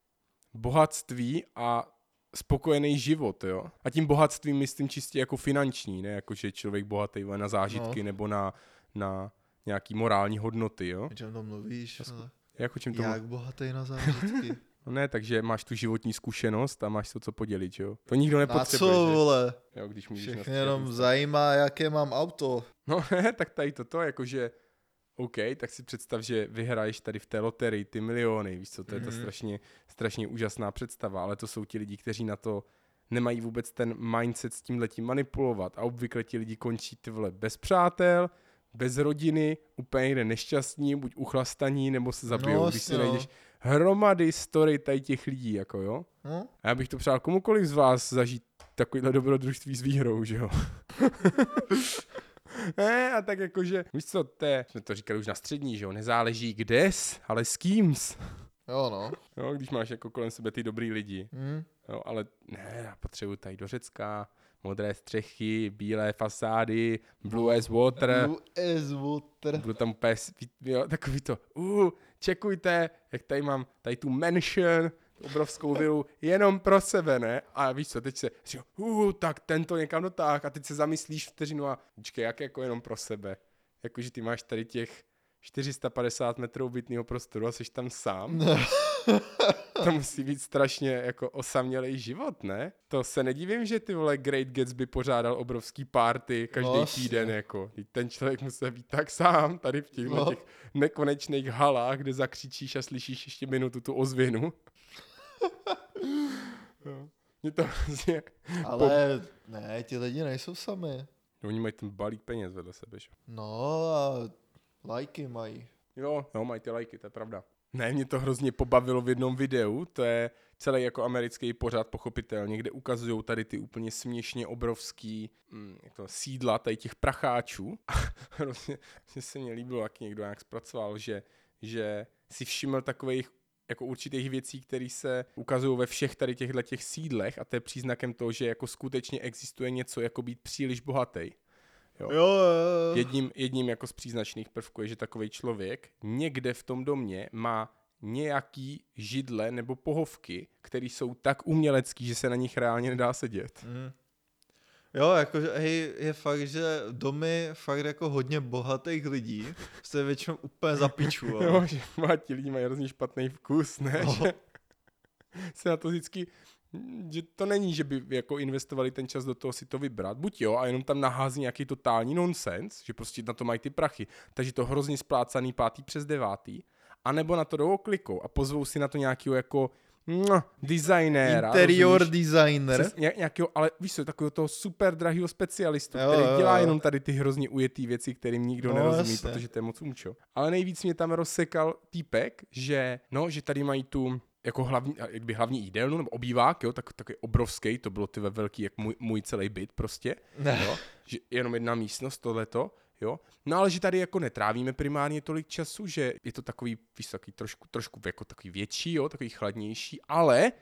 Speaker 2: bohatství a spokojený život, jo. A tím bohatstvím myslím čistě jako finanční, ne jako, že člověk bohatý na zážitky
Speaker 1: No.
Speaker 2: nebo na, na nějaký morální hodnoty, jo.
Speaker 1: O čem to mluvíš? ale
Speaker 2: Jako čím to
Speaker 1: Jak bohatý na zážitky? [laughs]
Speaker 2: No ne, takže máš tu životní zkušenost a máš to co podělit, jo. To nikdo nepotřebuje,
Speaker 1: co,
Speaker 2: že?
Speaker 1: vole?
Speaker 2: Jo, když můžeš
Speaker 1: Všechny jenom zajímá, jaké mám auto.
Speaker 2: No ne, [laughs] tak tady toto, jakože OK, tak si představ, že vyhraješ tady v té loterii ty miliony, víš co, to je ta
Speaker 1: Mhm.
Speaker 2: strašně, strašně úžasná představa, ale to jsou ti lidi, kteří na to nemají vůbec ten mindset s tím letím manipulovat a obvykle ti lidi končí ty vole bez přátel, bez rodiny, úplně někde nešťastní, buď uchlastaní, nebo se zabijou,
Speaker 1: No,
Speaker 2: když si
Speaker 1: no.
Speaker 2: najdeš hromady story tady těch lidí, jako jo.
Speaker 1: No?
Speaker 2: A já bych to přál komukoliv z vás zažít takovýhle dobrodružství s výhrou, že jo. [laughs] [laughs] ne, a tak jakože, víš co, to je, jsme to říkali už na střední, že jo, nezáleží kdes, ale s kýms.
Speaker 1: Jo, no.
Speaker 2: Jo, když máš jako kolem sebe ty dobrý lidi.
Speaker 1: Hm.
Speaker 2: Jo, ale ne, já potřebuji tady do Řecka, modré střechy, bílé fasády, blue as water.
Speaker 1: Blue as water.
Speaker 2: Budu tam svít- jo, takový to, uh, čekujte, jak tady mám tady tu mansion, obrovskou vilu, jenom pro sebe, ne? A víš co, teď se, říká, uh, tak tento někam dotáh a teď se zamyslíš vteřinu a počkej, jak jako jenom pro sebe? Jakože ty máš tady těch 450 metrů bytného prostoru a jsi tam sám. to musí být strašně jako osamělý život, ne? To se nedivím, že ty vole Great Gatsby pořádal obrovský party každý
Speaker 1: jasně.
Speaker 2: týden, jako. Ten člověk musel být tak sám tady v těch,
Speaker 1: No.
Speaker 2: těch nekonečných halách, kde zakřičíš a slyšíš ještě minutu tu ozvěnu. [laughs] Jo. Mě to hrozně...
Speaker 1: Ale ne, ti lidi nejsou sami.
Speaker 2: Oni mají ten balík peněz vedle sebe, že?
Speaker 1: No a lajky mají.
Speaker 2: Jo, no, mají ty lajky, to je pravda. Ne, mě to hrozně pobavilo v jednom videu, to je celý jako americký pořád pochopitelně, kde ukazují tady ty úplně směšně obrovský mm, jak to, sídla tady těch pracháčů. [laughs] A hrozně, hrozně se mně líbilo, jak někdo nějak zpracoval, že, že si všiml takových jako určitých věcí, které se ukazují ve všech tady těchto těch sídlech a to je příznakem toho, že jako skutečně existuje něco jako být příliš bohatý. Jo.
Speaker 1: Jo, jo.
Speaker 2: Jedním, jedním jako z příznačných prvků je, že takový člověk někde v tom domě má nějaký židle nebo pohovky, které jsou tak umělecký, že se na nich reálně nedá sedět.
Speaker 1: Mm. Jo, jakože hej, je fakt, že domy fakt jako hodně bohatých lidí se většinou úplně zapiču.
Speaker 2: Jo, [laughs]
Speaker 1: Jo.
Speaker 2: že ti lidi mají hrozně špatný vkus, ne?
Speaker 1: No.
Speaker 2: Že se na to vždycky že to není, že by jako investovali ten čas do toho si to vybrat. Buď jo, a jenom tam nahází nějaký totální nonsens, že prostě na to mají ty prachy. Takže to hrozně splácaný pátý přes devátý. A nebo na to jdou oklikou a pozvou si na to nějakého jako designéra.
Speaker 1: Interior
Speaker 2: rozumíš?
Speaker 1: designer.
Speaker 2: Přes, ně, nějakého, ale víš co, takového toho super drahého specialistu,
Speaker 1: Jo,
Speaker 2: který
Speaker 1: jo,
Speaker 2: dělá
Speaker 1: jo.
Speaker 2: jenom tady ty hrozně ujetý věci, kterým nikdo
Speaker 1: No,
Speaker 2: nerozumí,
Speaker 1: jasně.
Speaker 2: protože to je moc umčo. Ale nejvíc mě tam rozsekal týpek, že no, že tady mají tu jako hlavní, jakby hlavní jídelnu nebo obývák, jo, tak, takový obrovský, to bylo ty ve velký, jak můj, můj celý byt prostě,
Speaker 1: Ne.
Speaker 2: jo, že jenom jedna místnost, tohleto, jo. No ale že tady jako netrávíme primárně tolik času, že je to takový, víš, takový trošku, trošku jako takový větší, jo, takový chladnější, ale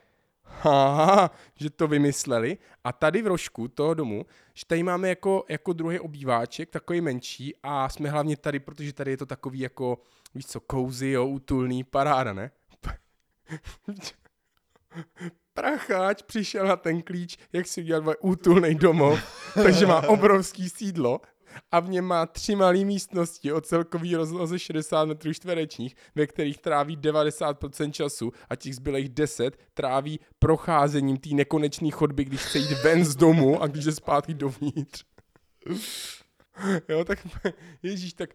Speaker 2: Haha, že to vymysleli. A tady v rožku toho domu, že tady máme jako, jako druhý obýváček, takový menší a jsme hlavně tady, protože tady je to takový jako, víš co, cozy, jo, útulný, paráda, ne? [laughs] Pracháč přišel na ten klíč, jak si udělal útulný domov, [laughs] takže má obrovský sídlo a v něm má tři malé místnosti o celkový rozloze 60 metrů čtverečních, ve kterých tráví 90% času a těch zbylých 10 tráví procházením té nekonečné chodby, když chce jít ven z domu a když jde zpátky dovnitř. [laughs] jo, tak [laughs] ježíš, tak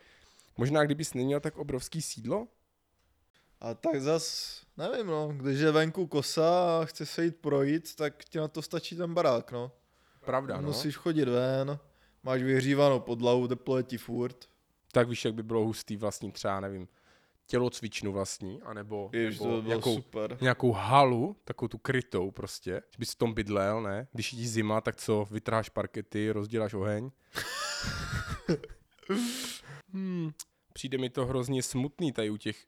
Speaker 2: možná kdybys neměl tak obrovský sídlo,
Speaker 1: A tak zas, nevím no, když je venku kosa a chce se jít projít, tak ti na to stačí ten barák, no.
Speaker 2: pravda, no.
Speaker 1: Musíš chodit ven, máš vyhřívanou podlahu, teplo je ti furt.
Speaker 2: Tak víš, jak by bylo hustý vlastní třeba, nevím, tělocvičnu vlastní, anebo,
Speaker 1: Jež, to
Speaker 2: nebo
Speaker 1: bylo
Speaker 2: nějakou,
Speaker 1: super.
Speaker 2: nějakou halu, takovou tu krytou prostě, že bys v tom bydlel, ne? Když je zima, tak co, vytráš parkety, rozděláš oheň. [laughs] hmm, přijde mi to hrozně smutný tady u těch,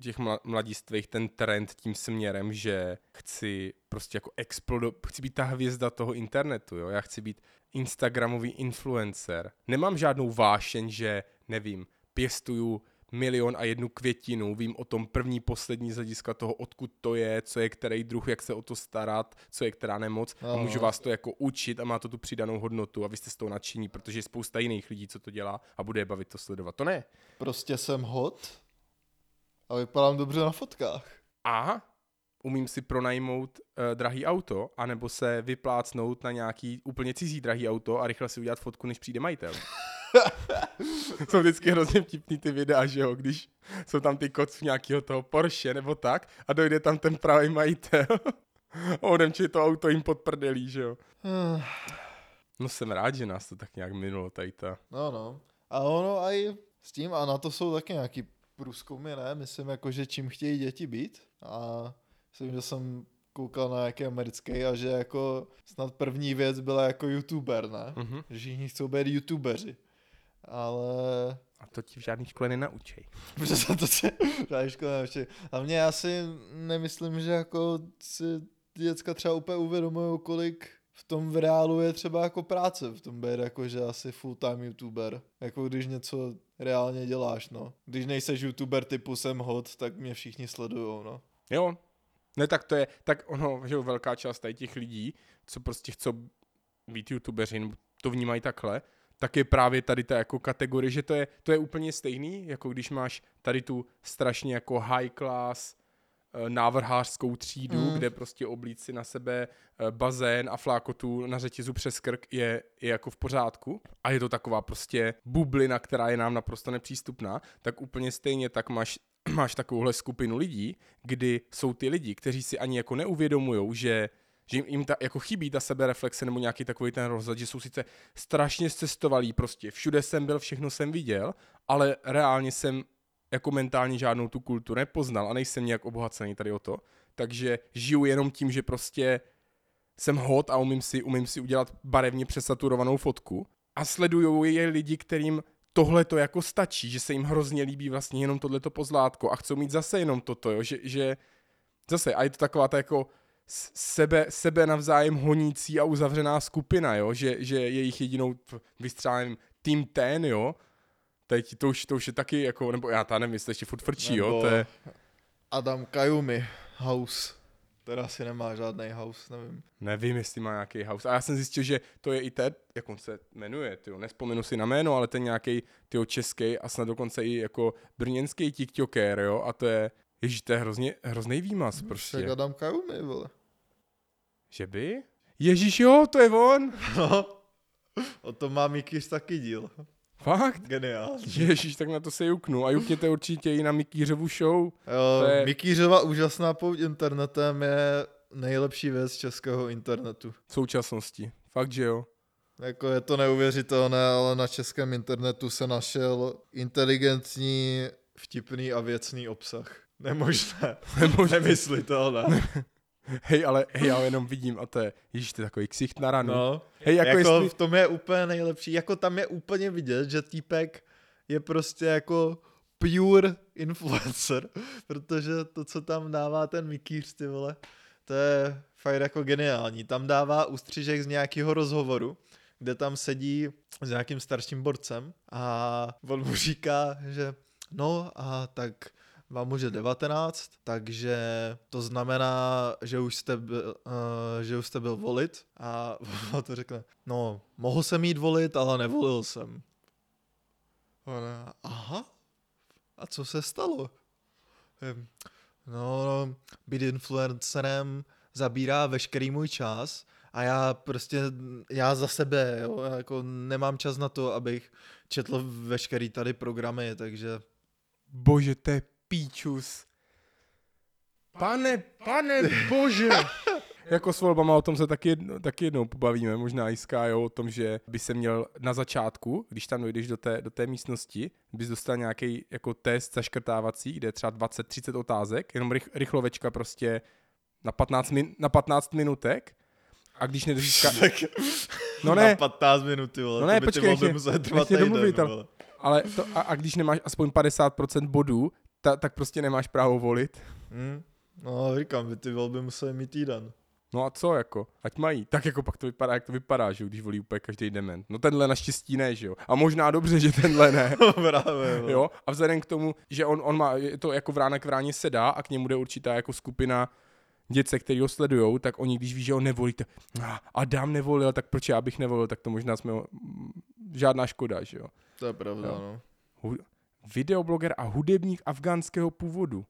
Speaker 2: těch mla- mladistvých ten trend tím směrem, že chci prostě jako explodo, chci být ta hvězda toho internetu, jo? Já chci být Instagramový influencer. Nemám žádnou vášeň, že, nevím, pěstuju milion a jednu květinu, vím o tom první, poslední z hlediska toho, odkud to je, co je který druh, jak se o to starat, co je která nemoc a můžu vás to jako učit a má to tu přidanou hodnotu a vy jste z toho nadšení, protože je spousta jiných lidí, co to dělá a bude je bavit to sledovat. To ne.
Speaker 1: Prostě jsem hot a vypadám dobře na fotkách.
Speaker 2: A umím si pronajmout uh, drahý auto, anebo se vyplácnout na nějaký úplně cizí drahý auto a rychle si udělat fotku, než přijde majitel. [laughs] jsou vždycky hrozně vtipný ty videa, že jo, když jsou tam ty koc nějakého toho Porsche nebo tak a dojde tam ten pravý majitel [laughs] a odemčí to auto jim pod prdelí, že jo. [sighs] No jsem rád, že nás to tak nějak minulo tady ta.
Speaker 1: No, no. A ono i s tím, a na to jsou taky nějaký průzkumy, ne? Myslím, jako, že čím chtějí děti být. A myslím, že jsem koukal na nějaký americký a že jako snad první věc byla jako youtuber, ne?
Speaker 2: Mhm.
Speaker 1: Že všichni chcou být youtubeři. Ale
Speaker 2: A to ti v žádné škole nenaučej. [laughs]
Speaker 1: Přesně to se žádný škoda neučí. A mě já si nemyslím, že jako si děcka třeba úplně uvědomují, kolik v tom v reálu je třeba jako práce, v tom být jako, že asi full time youtuber. Jako když něco reálně děláš, no. Když nejseš youtuber typu jsem hot, tak mě všichni sledujou, no.
Speaker 2: Jo. Ne, tak to je, tak ono, že velká část tady těch lidí, co prostě chcou být youtubeři, to vnímají takhle, tak je právě tady ta jako kategorie, že to je, to je úplně stejný, jako když máš tady tu strašně jako high class návrhářskou třídu,
Speaker 1: Mm.
Speaker 2: kde prostě oblít si na sebe eh, bazén a flákotu na řetězu přes krk je, je jako v pořádku a je to taková prostě bublina, která je nám naprosto nepřístupná, tak úplně stejně tak máš [clears throat] máš takovouhle skupinu lidí, kdy jsou ty lidi, kteří si ani jako neuvědomujou, že že jim, jim ta, jako chybí ta sebereflexe nebo nějaký takový ten rozhled, že jsou sice strašně cestovalí prostě, všude jsem byl, všechno jsem viděl, ale reálně jsem jako mentálně žádnou tu kulturu nepoznal a nejsem nějak obohacený tady o to, takže žiju jenom tím, že prostě jsem hot a umím si, umím si udělat barevně přesaturovanou fotku a sledují je lidi, kterým tohle to jako stačí, že se jim hrozně líbí vlastně jenom tohleto pozlátko a chcou mít zase jenom toto, jo, že, že zase, a je to taková ta jako sebe, sebe navzájem honící a uzavřená skupina, jo, že, že jejich jedinou vystřáleným tým ten, jo, teď to už, to už je taky jako, nebo já ta nevím, jestli ještě furt frčí, jo, to je,
Speaker 1: Adam Kajumi, House. Teda si nemá žádný house, nevím.
Speaker 2: nevím, jestli má nějaký house. A já jsem zjistil, že to je i ten, jak on se jmenuje, tyjo, nespomenu si na jméno, ale ten nějaký tyjo, český a snad dokonce i jako brněnský tiktoker, jo, a to je, ježíš, to je hrozně, hrozný výmaz
Speaker 1: Však
Speaker 2: prostě.
Speaker 1: Adam Kajumi, vole.
Speaker 2: Že by? Ježíš, jo, to je on.
Speaker 1: No, [laughs] o tom má Mikýř taky díl.
Speaker 2: Fakt?
Speaker 1: Geniální.
Speaker 2: Ježíš, tak na to se juknu. A jukněte určitě i na Mikýřovu show.
Speaker 1: Jo,
Speaker 2: je-
Speaker 1: Mikýřova úžasná pouť internetem je nejlepší věc českého internetu.
Speaker 2: v současnosti. Fakt, že jo.
Speaker 1: Jako je to neuvěřitelné, ale na českém internetu se našel inteligentní, vtipný a věcný obsah. Nemožné.
Speaker 2: Nemožné.
Speaker 1: Nemyslitelné. [laughs] [laughs]
Speaker 2: Hej, ale hej, já ho jenom vidím a to je, ježíš, to je takový ksicht na ranu.
Speaker 1: No,
Speaker 2: Hej, jako,
Speaker 1: jako,
Speaker 2: jako jestli...
Speaker 1: v tom je úplně nejlepší. Jako tam je úplně vidět, že týpek je prostě jako pure influencer, [laughs] protože to, co tam dává ten Mikýř, ty vole, to je fakt jako geniální. Tam dává ústřižek z nějakého rozhovoru, kde tam sedí s nějakým starším borcem a on mu říká, že no a tak vám už je 19, takže to znamená, že už jste byl, uh, že už jste byl volit a [laughs] on to řekne, no, mohl jsem jít volit, ale nevolil jsem. Ona, aha, a co se stalo? Hm, No, no, být influencerem zabírá veškerý můj čas a já prostě, já za sebe, jo, jako nemám čas na to, abych četl veškerý tady programy, takže
Speaker 2: Bože, to je píčus. Pane, pane, bože. [laughs] jako s volbama o tom se taky, jedno, taky jednou pobavíme, možná i jo, o tom, že by se měl na začátku, když tam dojdeš do té, do té místnosti, bys dostal nějaký jako test zaškrtávací, kde je třeba 20-30 otázek, jenom rych, rychlovečka prostě na 15, min, na 15 minutek a když nedržíš... Ka- no
Speaker 1: na
Speaker 2: ne,
Speaker 1: 15 minut, vole,
Speaker 2: No
Speaker 1: to
Speaker 2: ne,
Speaker 1: by
Speaker 2: počkej,
Speaker 1: ty volby musely
Speaker 2: nech
Speaker 1: trvat týden,
Speaker 2: domluvit, ale- ale to, a, a když nemáš aspoň 50% bodů, ta, tak prostě nemáš právo volit.
Speaker 1: Hm? No, říkám, by ty volby musely mít týden.
Speaker 2: No a co jako, ať mají. Tak jako pak to vypadá, jak to vypadá, že jo, když volí úplně každý dement. No tenhle naštěstí ne, že jo. A možná dobře, že tenhle ne. [laughs]
Speaker 1: Právě, jo.
Speaker 2: jo. A vzhledem k tomu, že on, on má, je to jako vrána k vráně se dá a k němu jde určitá jako skupina dětce, který ho sledujou, tak oni, když ví, že ho nevolí, tak "Ah, Adam nevolil, tak proč já bych nevolil, tak to možná jsme ho, žádná škoda, že jo.
Speaker 1: To je pravda,
Speaker 2: Jo.
Speaker 1: no.
Speaker 2: Videobloger a hudebník afgánského původu.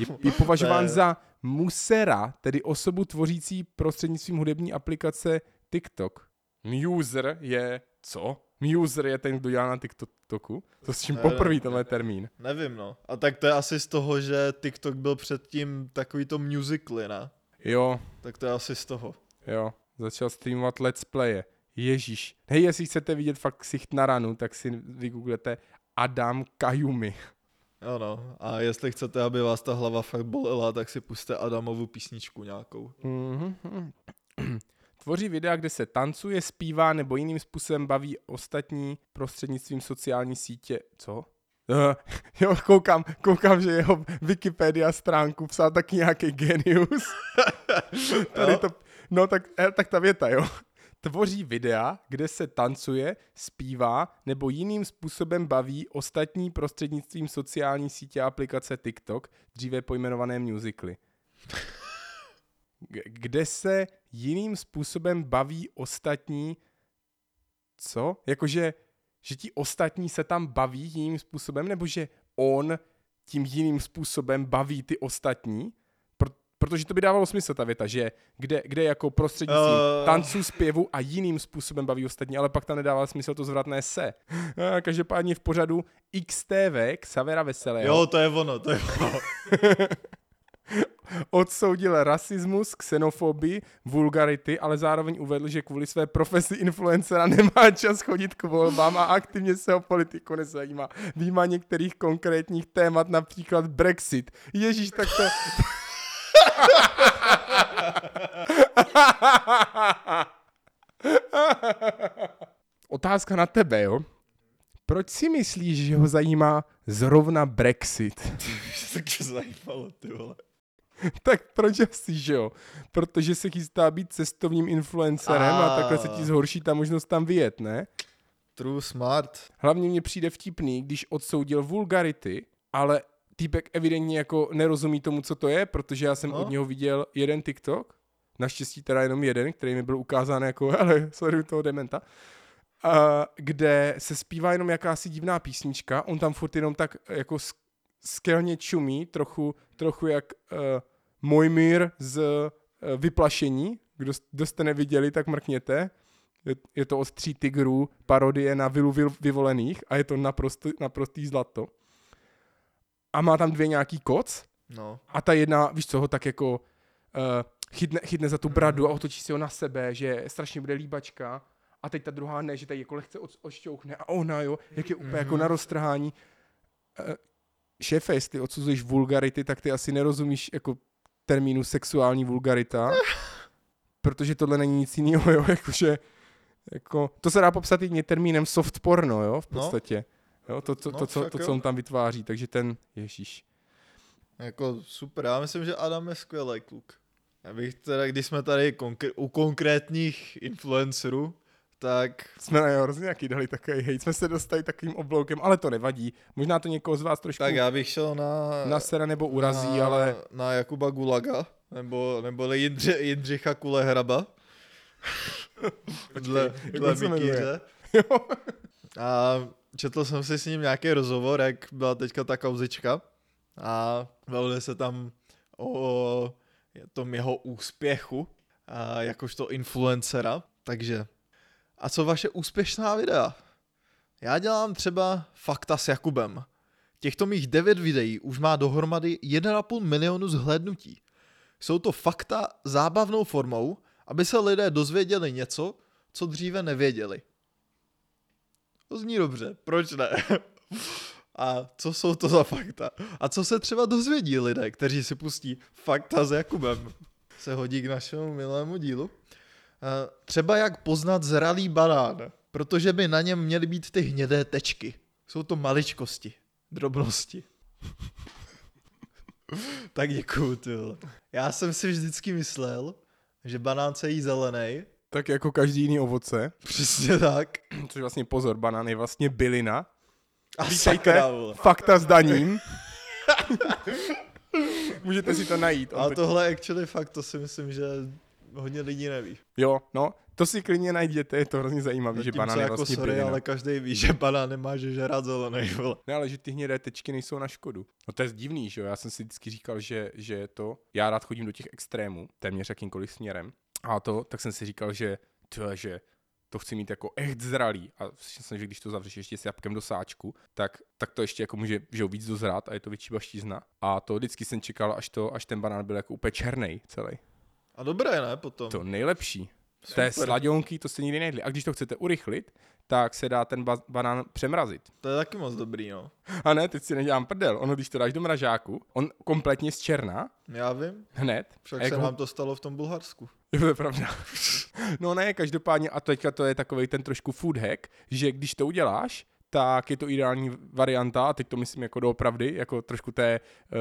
Speaker 2: Je, je považován za musera, tedy osobu tvořící prostřednictvím hudební aplikace TikTok. Muser je co? Muser je ten, kdo dělá na TikToku? To s čím poprvé tenhle termín.
Speaker 1: Nevím, no. A tak to je asi z toho, že TikTok byl předtím takový to musically, ne?
Speaker 2: Jo,
Speaker 1: Tak to je asi z toho.
Speaker 2: jo, začal streamovat let's playe. Ježíš. Hej, jestli chcete vidět fakt ksicht na ranu, tak si vygooglete Adam Kajumi.
Speaker 1: Jo no. A jestli chcete, aby vás ta hlava fakt bolela, tak si puste Adamovu písničku nějakou.
Speaker 2: Mhm. Tvoří videa, kde se tancuje, zpívá nebo jiným způsobem baví ostatní prostřednictvím sociální sítě. Co? Uh, [laughs] jo, koukám, koukám, že jeho Wikipedia stránku psal taky nějaký genius. [laughs] Tady to, no tak, eh, tak ta věta, jo. Tvoří videa, kde se tancuje, zpívá nebo jiným způsobem baví ostatní prostřednictvím sociální sítě a aplikace TikTok, dříve pojmenované musically. G- kde se jiným způsobem baví ostatní, co? Jakože, že ti ostatní se tam baví jiným způsobem, nebo že on tím jiným způsobem baví ty ostatní? Pro, protože to by dávalo smysl ta věta, že kde, kde jako prostřednictvím
Speaker 1: Eh.
Speaker 2: tancu, zpěvu a jiným způsobem baví ostatní, ale pak tam nedává smysl to zvratné se. A každopádně v pořadu XTV Xavera Veselého
Speaker 1: Jo, to je ono, to je ono. [laughs]
Speaker 2: odsoudil rasismus, xenofobii, vulgarity, ale zároveň uvedl, že kvůli své profesi influencera nemá čas chodit k volbám a aktivně se o politiku nezajímá. Výjima některých konkrétních témat, například Brexit. Ježíš, tak to... [laughs] Otázka na tebe, jo? Proč si myslíš, že ho zajímá zrovna Brexit? [laughs]
Speaker 1: tak to zajímalo, ty vole.
Speaker 2: Tak proč asi, že jo? Protože se chystá být cestovním influencerem a
Speaker 1: A.
Speaker 2: takhle se ti zhorší ta možnost tam vyjet, ne?
Speaker 1: True smart.
Speaker 2: Hlavně mně přijde vtipný, když odsoudil vulgarity, ale týpek evidentně jako nerozumí tomu, co to je, protože já jsem
Speaker 1: No.
Speaker 2: od něho viděl jeden TikTok, naštěstí teda jenom jeden, který mi byl ukázán jako, [laughs] hele, sorry toho dementa, a, kde se zpívá jenom jakási divná písnička, on tam furt jenom tak jako sk- skelně čumí, trochu, trochu jak uh, Mojmír z uh, Vyplašení, kdo, kdo jste neviděli, tak mrkněte, je, je to od tří tigrů, parodie na vilu vil, vyvolených a je to naprosto, naprostý zlato. A má tam dvě nějaký koc?
Speaker 1: No.
Speaker 2: a ta jedna, víš co, ho tak jako uh, chytne, chytne za tu bradu a otočí si ho na sebe, že strašně bude líbačka. A teď ta druhá ne, že tady jako lehce od, odšťouchne. A ona jo, jak je úplně jako na roztrhání. Uh, šéfe, jestli odsuzuješ vulgarity, tak ty asi nerozumíš jako termínu sexuální vulgarita, [laughs] protože tohle není nic jiného, jo, [laughs] jakože jako, to se dá popsat i termínem soft porno, jo, v
Speaker 1: No.
Speaker 2: Jo, to, to,
Speaker 1: No,
Speaker 2: to, co, to, co on tam vytváří, takže ten, ježíš.
Speaker 1: Jako super, já myslím, že Adam je skvělý kluk. Já bych teda, když jsme tady konkr- u konkrétních influencerů, tak
Speaker 2: Jsme na hrozně nějaký dali takový hejt, jsme se dostali takovým obloukem, ale to nevadí. Možná to někoho z vás trošku
Speaker 1: tak já bych šel na,
Speaker 2: nasere nebo urazí,
Speaker 1: na,
Speaker 2: ale
Speaker 1: na Jakuba Gulaga, nebo, nebo Jindři, Jindřicha Kulehraba. [laughs] dle,
Speaker 2: jak
Speaker 1: dle
Speaker 2: jmenuje?
Speaker 1: Mikýře. A četl jsem si s ním nějaký rozhovor, jak byla teďka ta kauzička. A bavili se tam o tom jeho úspěchu, a jakožto influencera. Takže, a co vaše úspěšná videa? Já dělám třeba fakta s Jakubem. Těchto mých devět videí už má dohromady 1,5 milionu zhlédnutí. Jsou to fakta zábavnou formou, aby se lidé dozvěděli něco, co dříve nevěděli. To zní dobře, proč ne? [laughs] A co jsou to za fakta? A co se třeba dozvědí lidé, kteří si pustí fakta s Jakubem? Se hodí k našemu milému dílu. Třeba jak poznat zralý banán, protože by na něm měly být ty hnědé tečky. Jsou to maličkosti, drobnosti. [laughs] tak děkuju, ty. Já jsem si vždycky myslel, že banán se jí zelený.
Speaker 2: Tak jako každý jiný ovoce, [laughs]
Speaker 1: Přesně tak.
Speaker 2: což vlastně pozor, banán je vlastně bylina.
Speaker 1: A
Speaker 2: Vítejte,
Speaker 1: sakra, vole.
Speaker 2: fakta s daním. [laughs] Můžete si to najít. on
Speaker 1: A
Speaker 2: to-
Speaker 1: tohle actually fakt, to si myslím, že hodně lidí neví.
Speaker 2: Jo, no, to si klidně najděte, je to hrozně zajímavé, že banán je
Speaker 1: jako
Speaker 2: vlastně
Speaker 1: sorry,
Speaker 2: bylina.
Speaker 1: ale každý ví, že banán nemá že žrát zelený, vole.
Speaker 2: Ne, ale že ty hnědé tečky nejsou na škodu. No to je divný, že jo? Já jsem si vždycky říkal, že, že je to, já rád chodím do těch extrémů, téměř jakýmkoliv směrem. A to, tak jsem si říkal, že to že to chci mít jako echt zralý. A slyšel jsem, že když to zavřeš ještě s jabkem do sáčku, tak, tak to ještě jako může že víc dozrát a je to větší baštízna. A to vždycky jsem čekal, až, to, až ten banán byl jako úplně černý celý.
Speaker 1: A dobré, ne, potom.
Speaker 2: To nejlepší. Té
Speaker 1: Super.
Speaker 2: sladionky, to jste nikdy nejedli. A když to chcete urychlit, tak se dá ten ba- banán přemrazit.
Speaker 1: To je taky moc dobrý, no.
Speaker 2: A ne, teď si nedělám prdel. Ono, když to dáš do mražáku, on kompletně zčerná,
Speaker 1: Já vím,
Speaker 2: hned.
Speaker 1: však se
Speaker 2: jak ho-
Speaker 1: nám to stalo v tom Bulharsku.
Speaker 2: Jo, to je pravda. no ne, každopádně, a teďka to je takový ten trošku food hack, že když to uděláš, tak je to ideální varianta, a teď to myslím jako doopravdy, jako trošku té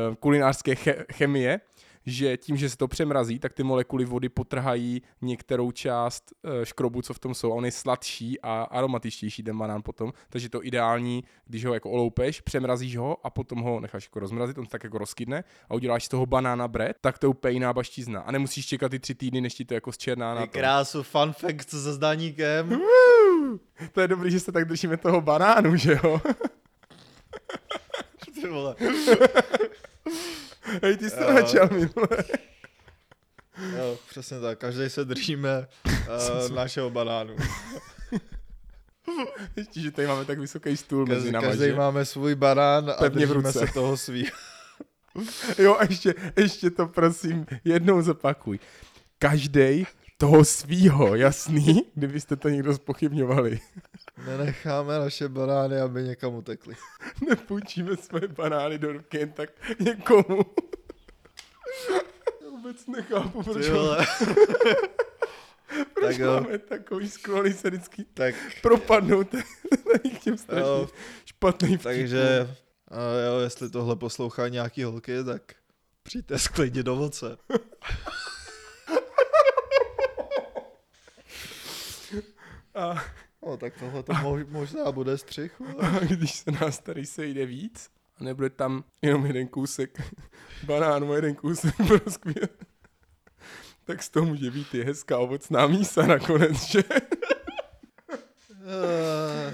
Speaker 2: uh, kulinářské che- chemie, že tím, že se to přemrazí, tak ty molekuly vody potrhají některou část uh, škrobu, co v tom jsou, a on je sladší a aromatičtější ten banán potom, takže to ideální, když ho jako oloupeš, přemrazíš ho a potom ho necháš jako rozmrazit, on se tak jako rozkydne a uděláš z toho banána bread, tak to je úplně jiná baštízna. A nemusíš čekat ty tři týdny, než ti to jako zčerná na to.
Speaker 1: krásu, fun fact se zdáníkem.
Speaker 2: To je dobrý, že se tak držíme toho banánu, že jo? [laughs]
Speaker 1: Ty vole. [laughs]
Speaker 2: Hej, ty jsi to
Speaker 1: Jo.
Speaker 2: načal minule. [laughs]
Speaker 1: Jo, přesně tak, každý se držíme uh, [laughs] našeho banánu. [laughs]
Speaker 2: Ještě, že tady máme tak vysoký stůl mezi
Speaker 1: Každý,
Speaker 2: náma,
Speaker 1: každý
Speaker 2: že?
Speaker 1: máme svůj banán a
Speaker 2: Pevně
Speaker 1: držíme se toho svý.
Speaker 2: Jo, a ještě, ještě to prosím jednou zopakuj. Každej toho svýho, jasný? [laughs] Kdybyste to někdo spochybňovali. [laughs]
Speaker 1: Nenecháme naše banány, aby někam utekly. [laughs]
Speaker 2: Nepůjčíme své banány do ruky jen tak někomu. Já vůbec nechápu, proč, proč
Speaker 1: tak jo.
Speaker 2: máme takový skvělý se vždycky
Speaker 1: Tak,
Speaker 2: k těm strašně
Speaker 1: Jo.
Speaker 2: špatným vtipům.
Speaker 1: takže, jo, jestli tohle poslouchá nějaký holky, tak přijďte sklidit do ovoce.
Speaker 2: A, [laughs]
Speaker 1: No, tak tohle to mož, možná bude střih. [laughs]
Speaker 2: a když se nás tady sejde víc a nebude tam jenom jeden kousek [laughs] banánu a jeden kousek broskvě, tak z toho může být i hezká ovocná mísa nakonec, že?
Speaker 1: Eh,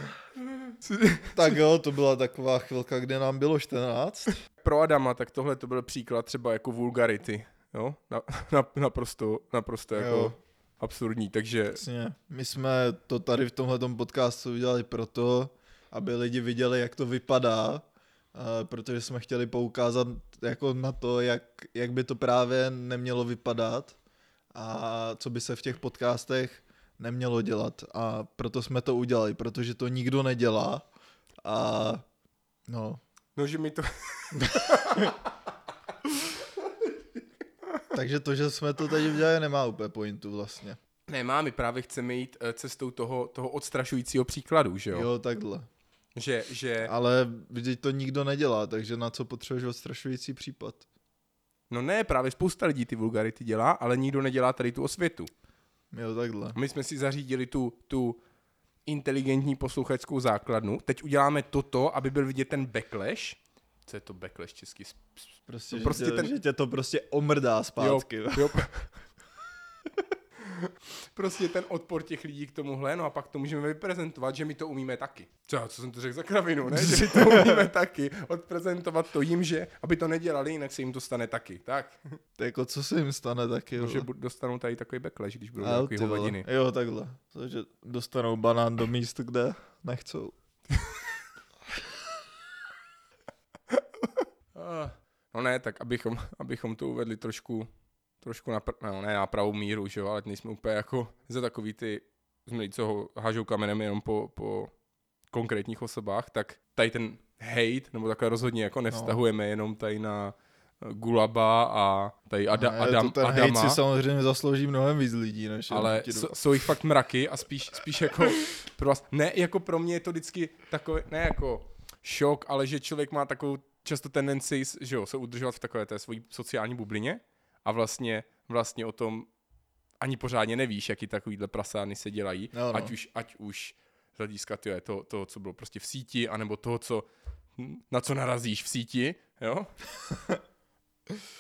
Speaker 1: tak jo, to byla taková chvilka, kdy nám bylo 14.
Speaker 2: Pro Adama, tak tohle to byl příklad třeba jako vulgarity, jo? Na, na, naprosto, naprosto jako
Speaker 1: Jo.
Speaker 2: Absurdní, takže
Speaker 1: Přesně. My jsme to tady v tomhle podcastu udělali proto, aby lidi viděli, jak to vypadá, eh, protože jsme chtěli poukázat jako na to, jak, jak by to právě nemělo vypadat a co by se v těch podcastech nemělo dělat. A proto jsme to udělali, protože to nikdo nedělá a no,
Speaker 2: no, že mi to, [laughs]
Speaker 1: takže to, že jsme to teď udělali, nemá úplně pointu vlastně.
Speaker 2: nemá, my právě chceme jít eh, cestou toho, toho odstrašujícího příkladu, že jo?
Speaker 1: Jo, jo takhle.
Speaker 2: Že, že,
Speaker 1: Ale vždyť to nikdo nedělá, takže na co potřebuješ odstrašující případ?
Speaker 2: no ne, právě spousta lidí ty vulgarity dělá, ale nikdo nedělá tady tu osvětu.
Speaker 1: Jo, takhle.
Speaker 2: My jsme si zařídili tu, tu inteligentní posluchačskou základnu. Teď uděláme toto, aby byl vidět ten backlash. Co je to backlash s-
Speaker 1: Prostě,
Speaker 2: No
Speaker 1: že,
Speaker 2: prostě
Speaker 1: tě,
Speaker 2: ten-
Speaker 1: že tě to prostě omrdá zpátky.
Speaker 2: Jo, jo. [laughs] prostě ten odpor těch lidí k tomuhle, no a pak to můžeme vyprezentovat, že my to umíme taky. Co, co jsem to řekl za kravinu, ne? Že my to [laughs] umíme taky. Odprezentovat to jim, že aby to nedělali, jinak se jim to stane taky. Tak,
Speaker 1: To jako co se jim stane taky, jo.
Speaker 2: že dostanou tady takový backlash, když budou takový hovadiny.
Speaker 1: Jo, takhle. Takže dostanou banán do míst, kde nechcou.
Speaker 2: No ne, tak abychom, [laughs] abychom to uvedli trošku, trošku na, pr- no, ne na pravou míru, že jo, ale nejsme úplně jako [laughs] za takový ty zmlí, co ho hážou kamenem jenom po, po konkrétních osobách, tak tady ten hate, nebo takhle rozhodně jako nevztahujeme no. jenom tady na eh, Gulaba a tady Ada,
Speaker 1: Ne,
Speaker 2: Adam,
Speaker 1: to ten
Speaker 2: Adama,
Speaker 1: hate si samozřejmě zaslouží mnohem víc lidí, než
Speaker 2: ale so, jsou jich fakt mraky a spíš, spíš jako [laughs] pro vás, ne, jako pro mě je to vždycky takový, ne jako šok, ale že člověk má takovou často tendenci, že jo, se udržovat v takové té svojí sociální bublině a vlastně, vlastně o tom ani pořádně nevíš, jaký takovýhle prasárny se dělají,
Speaker 1: No, no.
Speaker 2: ať už, ať už z hlediska to, to, co bylo prostě v síti, anebo toho, co, na co narazíš v síti, jo? [laughs]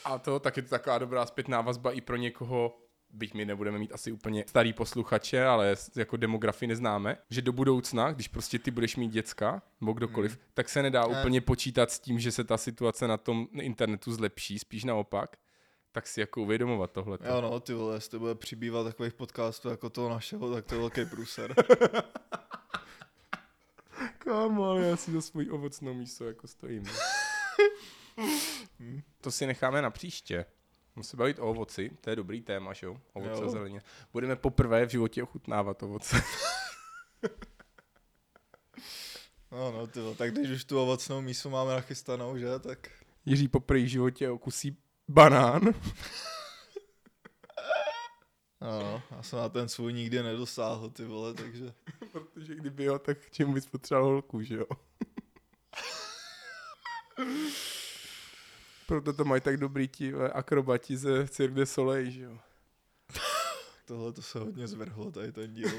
Speaker 2: A to tak je to taková dobrá zpětná vazba i pro někoho, byť my nebudeme mít asi úplně starý posluchače, ale jako demografii neznáme, že do budoucna, když prostě ty budeš mít děcka, nebo kdokoliv, mm. tak se nedá
Speaker 1: Ne.
Speaker 2: úplně počítat s tím, že se ta situace na tom internetu zlepší, spíš naopak, tak si jako uvědomovat tohle.
Speaker 1: Jo no, ty vole, jestli bude přibývat takových podcastů jako toho našeho, tak to je velký průser. [laughs]
Speaker 2: Kámo, ale já si za svůj ovocnou místo jako stojím. [laughs] Hm, to si necháme na příště. Musíme se bavit o ovoci, to je dobrý téma, že jo? Ovoce
Speaker 1: Jo.
Speaker 2: a zeleně. Budeme poprvé v životě ochutnávat ovoce. [laughs]
Speaker 1: No, no, ty vole, tak když už tu ovocnou mísu máme nachystanou, že, tak...
Speaker 2: Jiří poprvé v životě okusí banán. [laughs]
Speaker 1: No, no, já jsem na ten svůj nikdy nedosáhl, ty vole, takže... [laughs]
Speaker 2: Protože kdyby jo, tak k čemu bys potřeboval holku, že jo? Proto to mají tak dobrý ti akrobati ze Cirque du Soleil, že jo? [laughs]
Speaker 1: Tohle to se hodně zvrhlo, tady ten díl.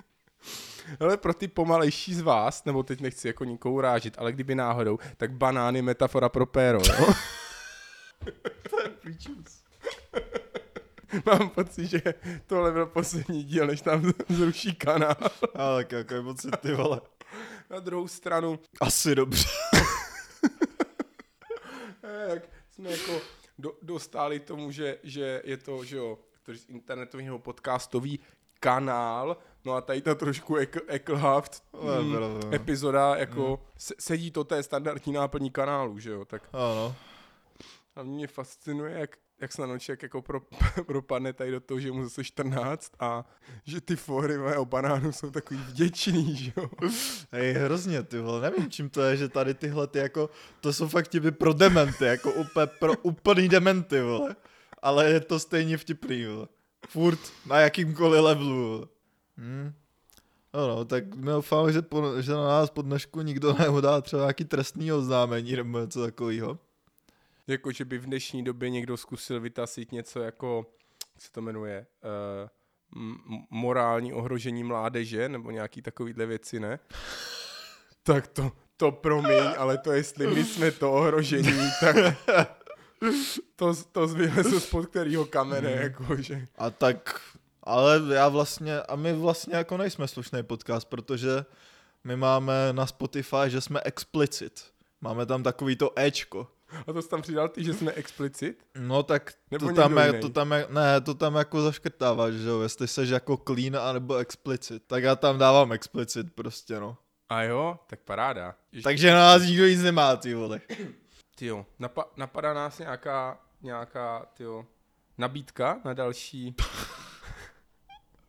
Speaker 1: [laughs]
Speaker 2: Ale pro ty pomalejší z vás, nebo teď nechci jako nikoho urážit, ale kdyby náhodou, tak banán je metafora pro péro, jo? [laughs] Mám pocit, že tohle byl poslední díl, než tam zruší kanál.
Speaker 1: Ale jako je pocit, ty vole.
Speaker 2: Na druhou stranu,
Speaker 1: Asi dobře.
Speaker 2: Jak jsme jako do, dostali tomu, že, že je to, že jo, to z internetového podcastový kanál, no a tady ta trošku ekl, eklhaft mm,
Speaker 1: bravo.
Speaker 2: epizoda, jako se, sedí to té standardní náplní kanálu, že jo, tak
Speaker 1: Ano.
Speaker 2: A mě fascinuje, jak, jak Snanoček jako pro, [laughs] propadne tady do toho, že mu zase 14 a že ty fóry o banánu jsou takový vděčný, že jo.
Speaker 1: Hej, hrozně, ty vole, nevím čím to je, že tady tyhle ty jako, to jsou fakt tipy pro dementy, jako úplně pro úplný dementy, vole. Ale je to stejně vtipný, vole. Furt na jakýmkoliv levelu, vole. Hm. No, no, tak my doufáme, že, po, že na nás po dnešku nikdo neudá třeba nějaký trestný oznámení nebo něco takového.
Speaker 2: Jako, že by v dnešní době někdo zkusil vytasit něco jako, jak se to jmenuje, uh, m- morální ohrožení mládeže, nebo nějaký takovýhle věci, ne? [laughs] Tak to, to promiň, ale to jestli my jsme to ohrožení, [laughs] tak to, to vylezl spod kterého kamene, jako, že...
Speaker 1: A tak, ale já vlastně, a my vlastně jako nejsme slušný podcast, protože my máme na Spotify, že jsme explicit. Máme tam takový to Ečko.
Speaker 2: A to jsi tam přidal ty, že jsme explicit?
Speaker 1: No tak
Speaker 2: Nebo
Speaker 1: to tam, je, to tam je, ne, to tam jako zaškrtáváš, že jo, jestli seš jako clean anebo explicit. Tak já tam dávám explicit prostě, no.
Speaker 2: A jo, tak paráda. Jež,
Speaker 1: Takže na nás nikdo nic nemá, ty vole. [clears throat]
Speaker 2: tyjo, napa- napadá nás nějaká, nějaká, tyjo, nabídka na další... [laughs]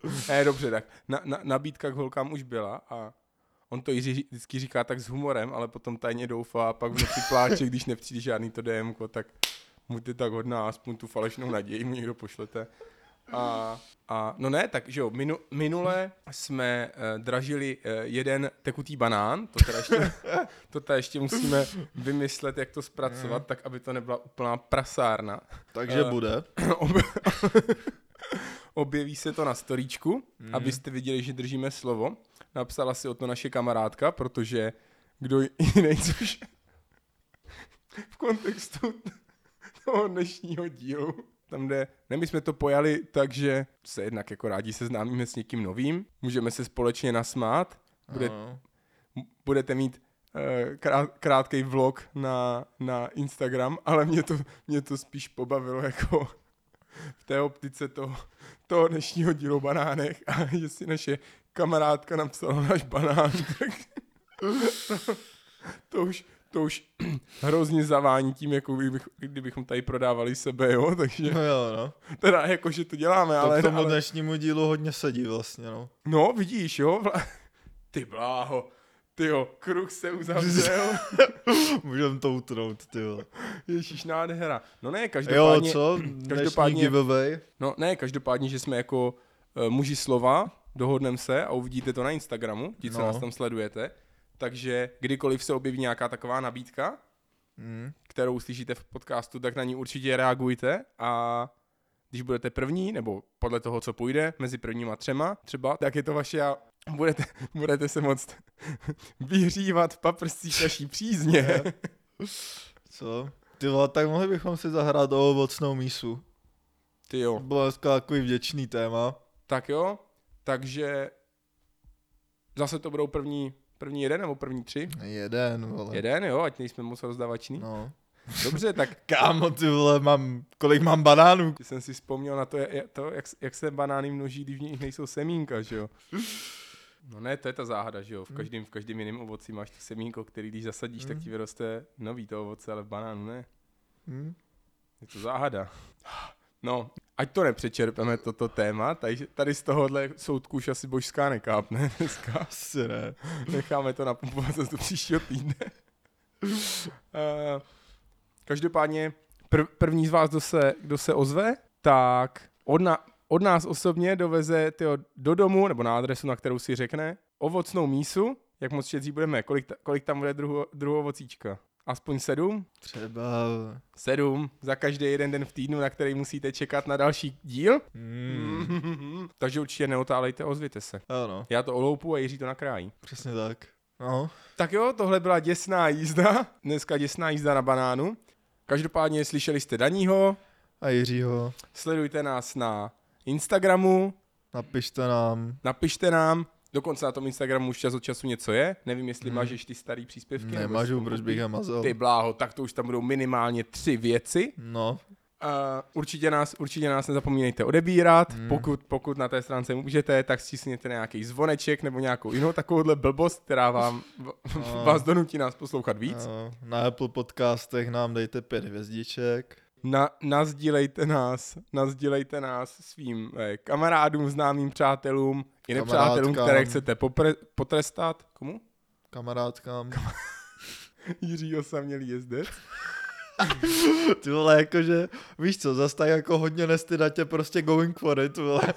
Speaker 2: [laughs] eh, dobře, tak na, na, nabídka k holkám už byla a on to Jiří vždycky říká tak s humorem, ale potom tajně doufá a pak v noci pláče, když nepřijde žádný to DMko, tak buďte tak hodná, aspoň tu falešnou naději mu někdo pošlete. A, a no ne, tak že jo, minu, minule jsme uh, dražili uh, jeden tekutý banán, to teda ještě, [laughs] to teda ještě musíme vymyslet, jak to zpracovat, tak aby to nebyla úplná prasárna.
Speaker 1: Takže
Speaker 2: Eh,
Speaker 1: bude. [clears throat]
Speaker 2: Ob- [laughs] Objeví se to na storíčku, mm. abyste viděli, že držíme slovo. Napsala si o to naše kamarádka, protože kdo [laughs] jiný, což [laughs] v kontextu toho dnešního dílu, tam jde, ne, my jsme to pojali tak, že se jednak jako rádi seznámíme s někým novým, můžeme se společně nasmát, bude, budete mít eh, krát, krátký vlog na, na Instagram, ale mě to, mě to spíš pobavilo jako v té optice toho, toho dnešního dílu o banánech a [laughs] že si naše kamarádka napsala náš banán, tak to, [laughs] to už, to už [clears throat] hrozně zavání tím, jako kdybych, kdybychom tady prodávali sebe, jo, takže
Speaker 1: No jo, no.
Speaker 2: teda jako, že to děláme,
Speaker 1: To
Speaker 2: ale,
Speaker 1: k tomu
Speaker 2: ale
Speaker 1: dnešnímu dílu hodně sedí vlastně, no.
Speaker 2: no vidíš, jo, vla- [laughs] ty bláho, ty jo, kruh se uzavřel, [laughs]
Speaker 1: Můžeme to utnout, ty vole.
Speaker 2: ježíš nádhera. No ne,
Speaker 1: Jo,
Speaker 2: každopádně,
Speaker 1: co? Dnešní
Speaker 2: každopádně-
Speaker 1: giveaway.
Speaker 2: no ne, každopádně, že jsme jako uh, muži slova, dohodneme se a uvidíte to na Instagramu, ti, co
Speaker 1: No.
Speaker 2: nás tam sledujete, takže kdykoliv se objeví nějaká taková nabídka,
Speaker 1: Mm.
Speaker 2: kterou slyšíte v podcastu, tak na ní určitě reagujte a když budete první, nebo podle toho, co půjde, mezi prvníma třema třeba, tak je to vaše a budete, [laughs] budete se moct [laughs] vyhřívat v paprscích naší přízně.
Speaker 1: Co? Ty vole, tak mohli bychom si zahrát o ovocnou mísu.
Speaker 2: Ty jo.
Speaker 1: Bylo dneska takový vděčný téma.
Speaker 2: Tak jo, takže zase to budou první, první jeden nebo první tři?
Speaker 1: Jeden, vole.
Speaker 2: Jeden, jo, ať nejsme moc rozdavační.
Speaker 1: No.
Speaker 2: Dobře, tak [laughs]
Speaker 1: Kámo, ty vole, mám, kolik mám banánů?
Speaker 2: jsem si vzpomněl na to, je- to jak, jak se banány množí, když v nich nejsou semínka, že jo. No ne, to je ta záhada, že jo. V každém, v každém jiném ovoci máš to semínko, který když zasadíš, tak ti vyroste nový to ovoce, ale v banánu ne.
Speaker 1: Hm?
Speaker 2: Je to záhada. No, ať to nepřečerpeme, toto téma, tady, tady z tohohle soudku už asi božská nekápne dneska.
Speaker 1: Asi ne.
Speaker 2: Necháme to napumpovat zase do příštího týdne. Eh, Každopádně prv, první z vás, kdo se, kdo se ozve, tak od, na, od nás osobně doveze tyjo, do domu, nebo na adresu, na kterou si řekne, ovocnou mísu, jak moc štědří budeme, kolik, ta, kolik tam bude druho, druhou ovocíčka. Aspoň sedm?
Speaker 1: Třeba...
Speaker 2: Sedm za každý jeden den v týdnu, na který musíte čekat na další díl.
Speaker 1: Hmm. [laughs]
Speaker 2: Takže určitě neotálejte, ozvěte se.
Speaker 1: Ano,
Speaker 2: Já to oloupu a Jiří to nakrájí.
Speaker 1: přesně tak. No.
Speaker 2: Tak jo, tohle byla děsná jízda. Dneska děsná jízda na banánu. Každopádně slyšeli jste Daního,
Speaker 1: A Jiřího,
Speaker 2: sledujte nás na Instagramu,
Speaker 1: napište nám.
Speaker 2: napište nám, dokonce na tom Instagramu už čas od času něco je, nevím, jestli
Speaker 1: Hmm.
Speaker 2: mažeš ty starý příspěvky.
Speaker 1: Nemažu, proč bych je mazal.
Speaker 2: Ty bláho, tak to už tam budou minimálně tři věci.
Speaker 1: No,
Speaker 2: Uh, určitě, nás, určitě nás nezapomínejte odebírat,
Speaker 1: Hmm.
Speaker 2: pokud, pokud na té stránce můžete, tak stisněte nějaký zvoneček nebo nějakou jinou takovouhle blbost, která vám,
Speaker 1: No.
Speaker 2: vás donutí nás poslouchat víc.
Speaker 1: no, na Apple podcastech nám dejte pět hvězdiček.
Speaker 2: Na, nazdílejte nás, nazdílejte nás svým eh, kamarádům, známým přátelům, i nepřátelům, které chcete popre, potrestat. Komu?
Speaker 1: Kamarádkám. [laughs]
Speaker 2: Jiří osamělý jezdec. [laughs]
Speaker 1: Ty vole, jakože, víš co, zas tak jako hodně nestydatě prostě going for it, vole. [laughs]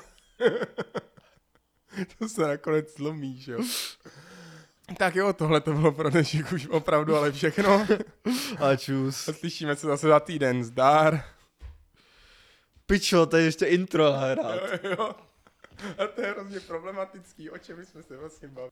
Speaker 2: To se nakonec zlomí, že jo. Tak jo, tohle to bylo pro dnešek už opravdu ale všechno.
Speaker 1: A čus.
Speaker 2: A slyšíme se zase za týden. Zdar.
Speaker 1: Pičo, to je ještě intro hrát.
Speaker 2: Jo, jo. A to je hrozně problematický, o čem jsme se vlastně bavili.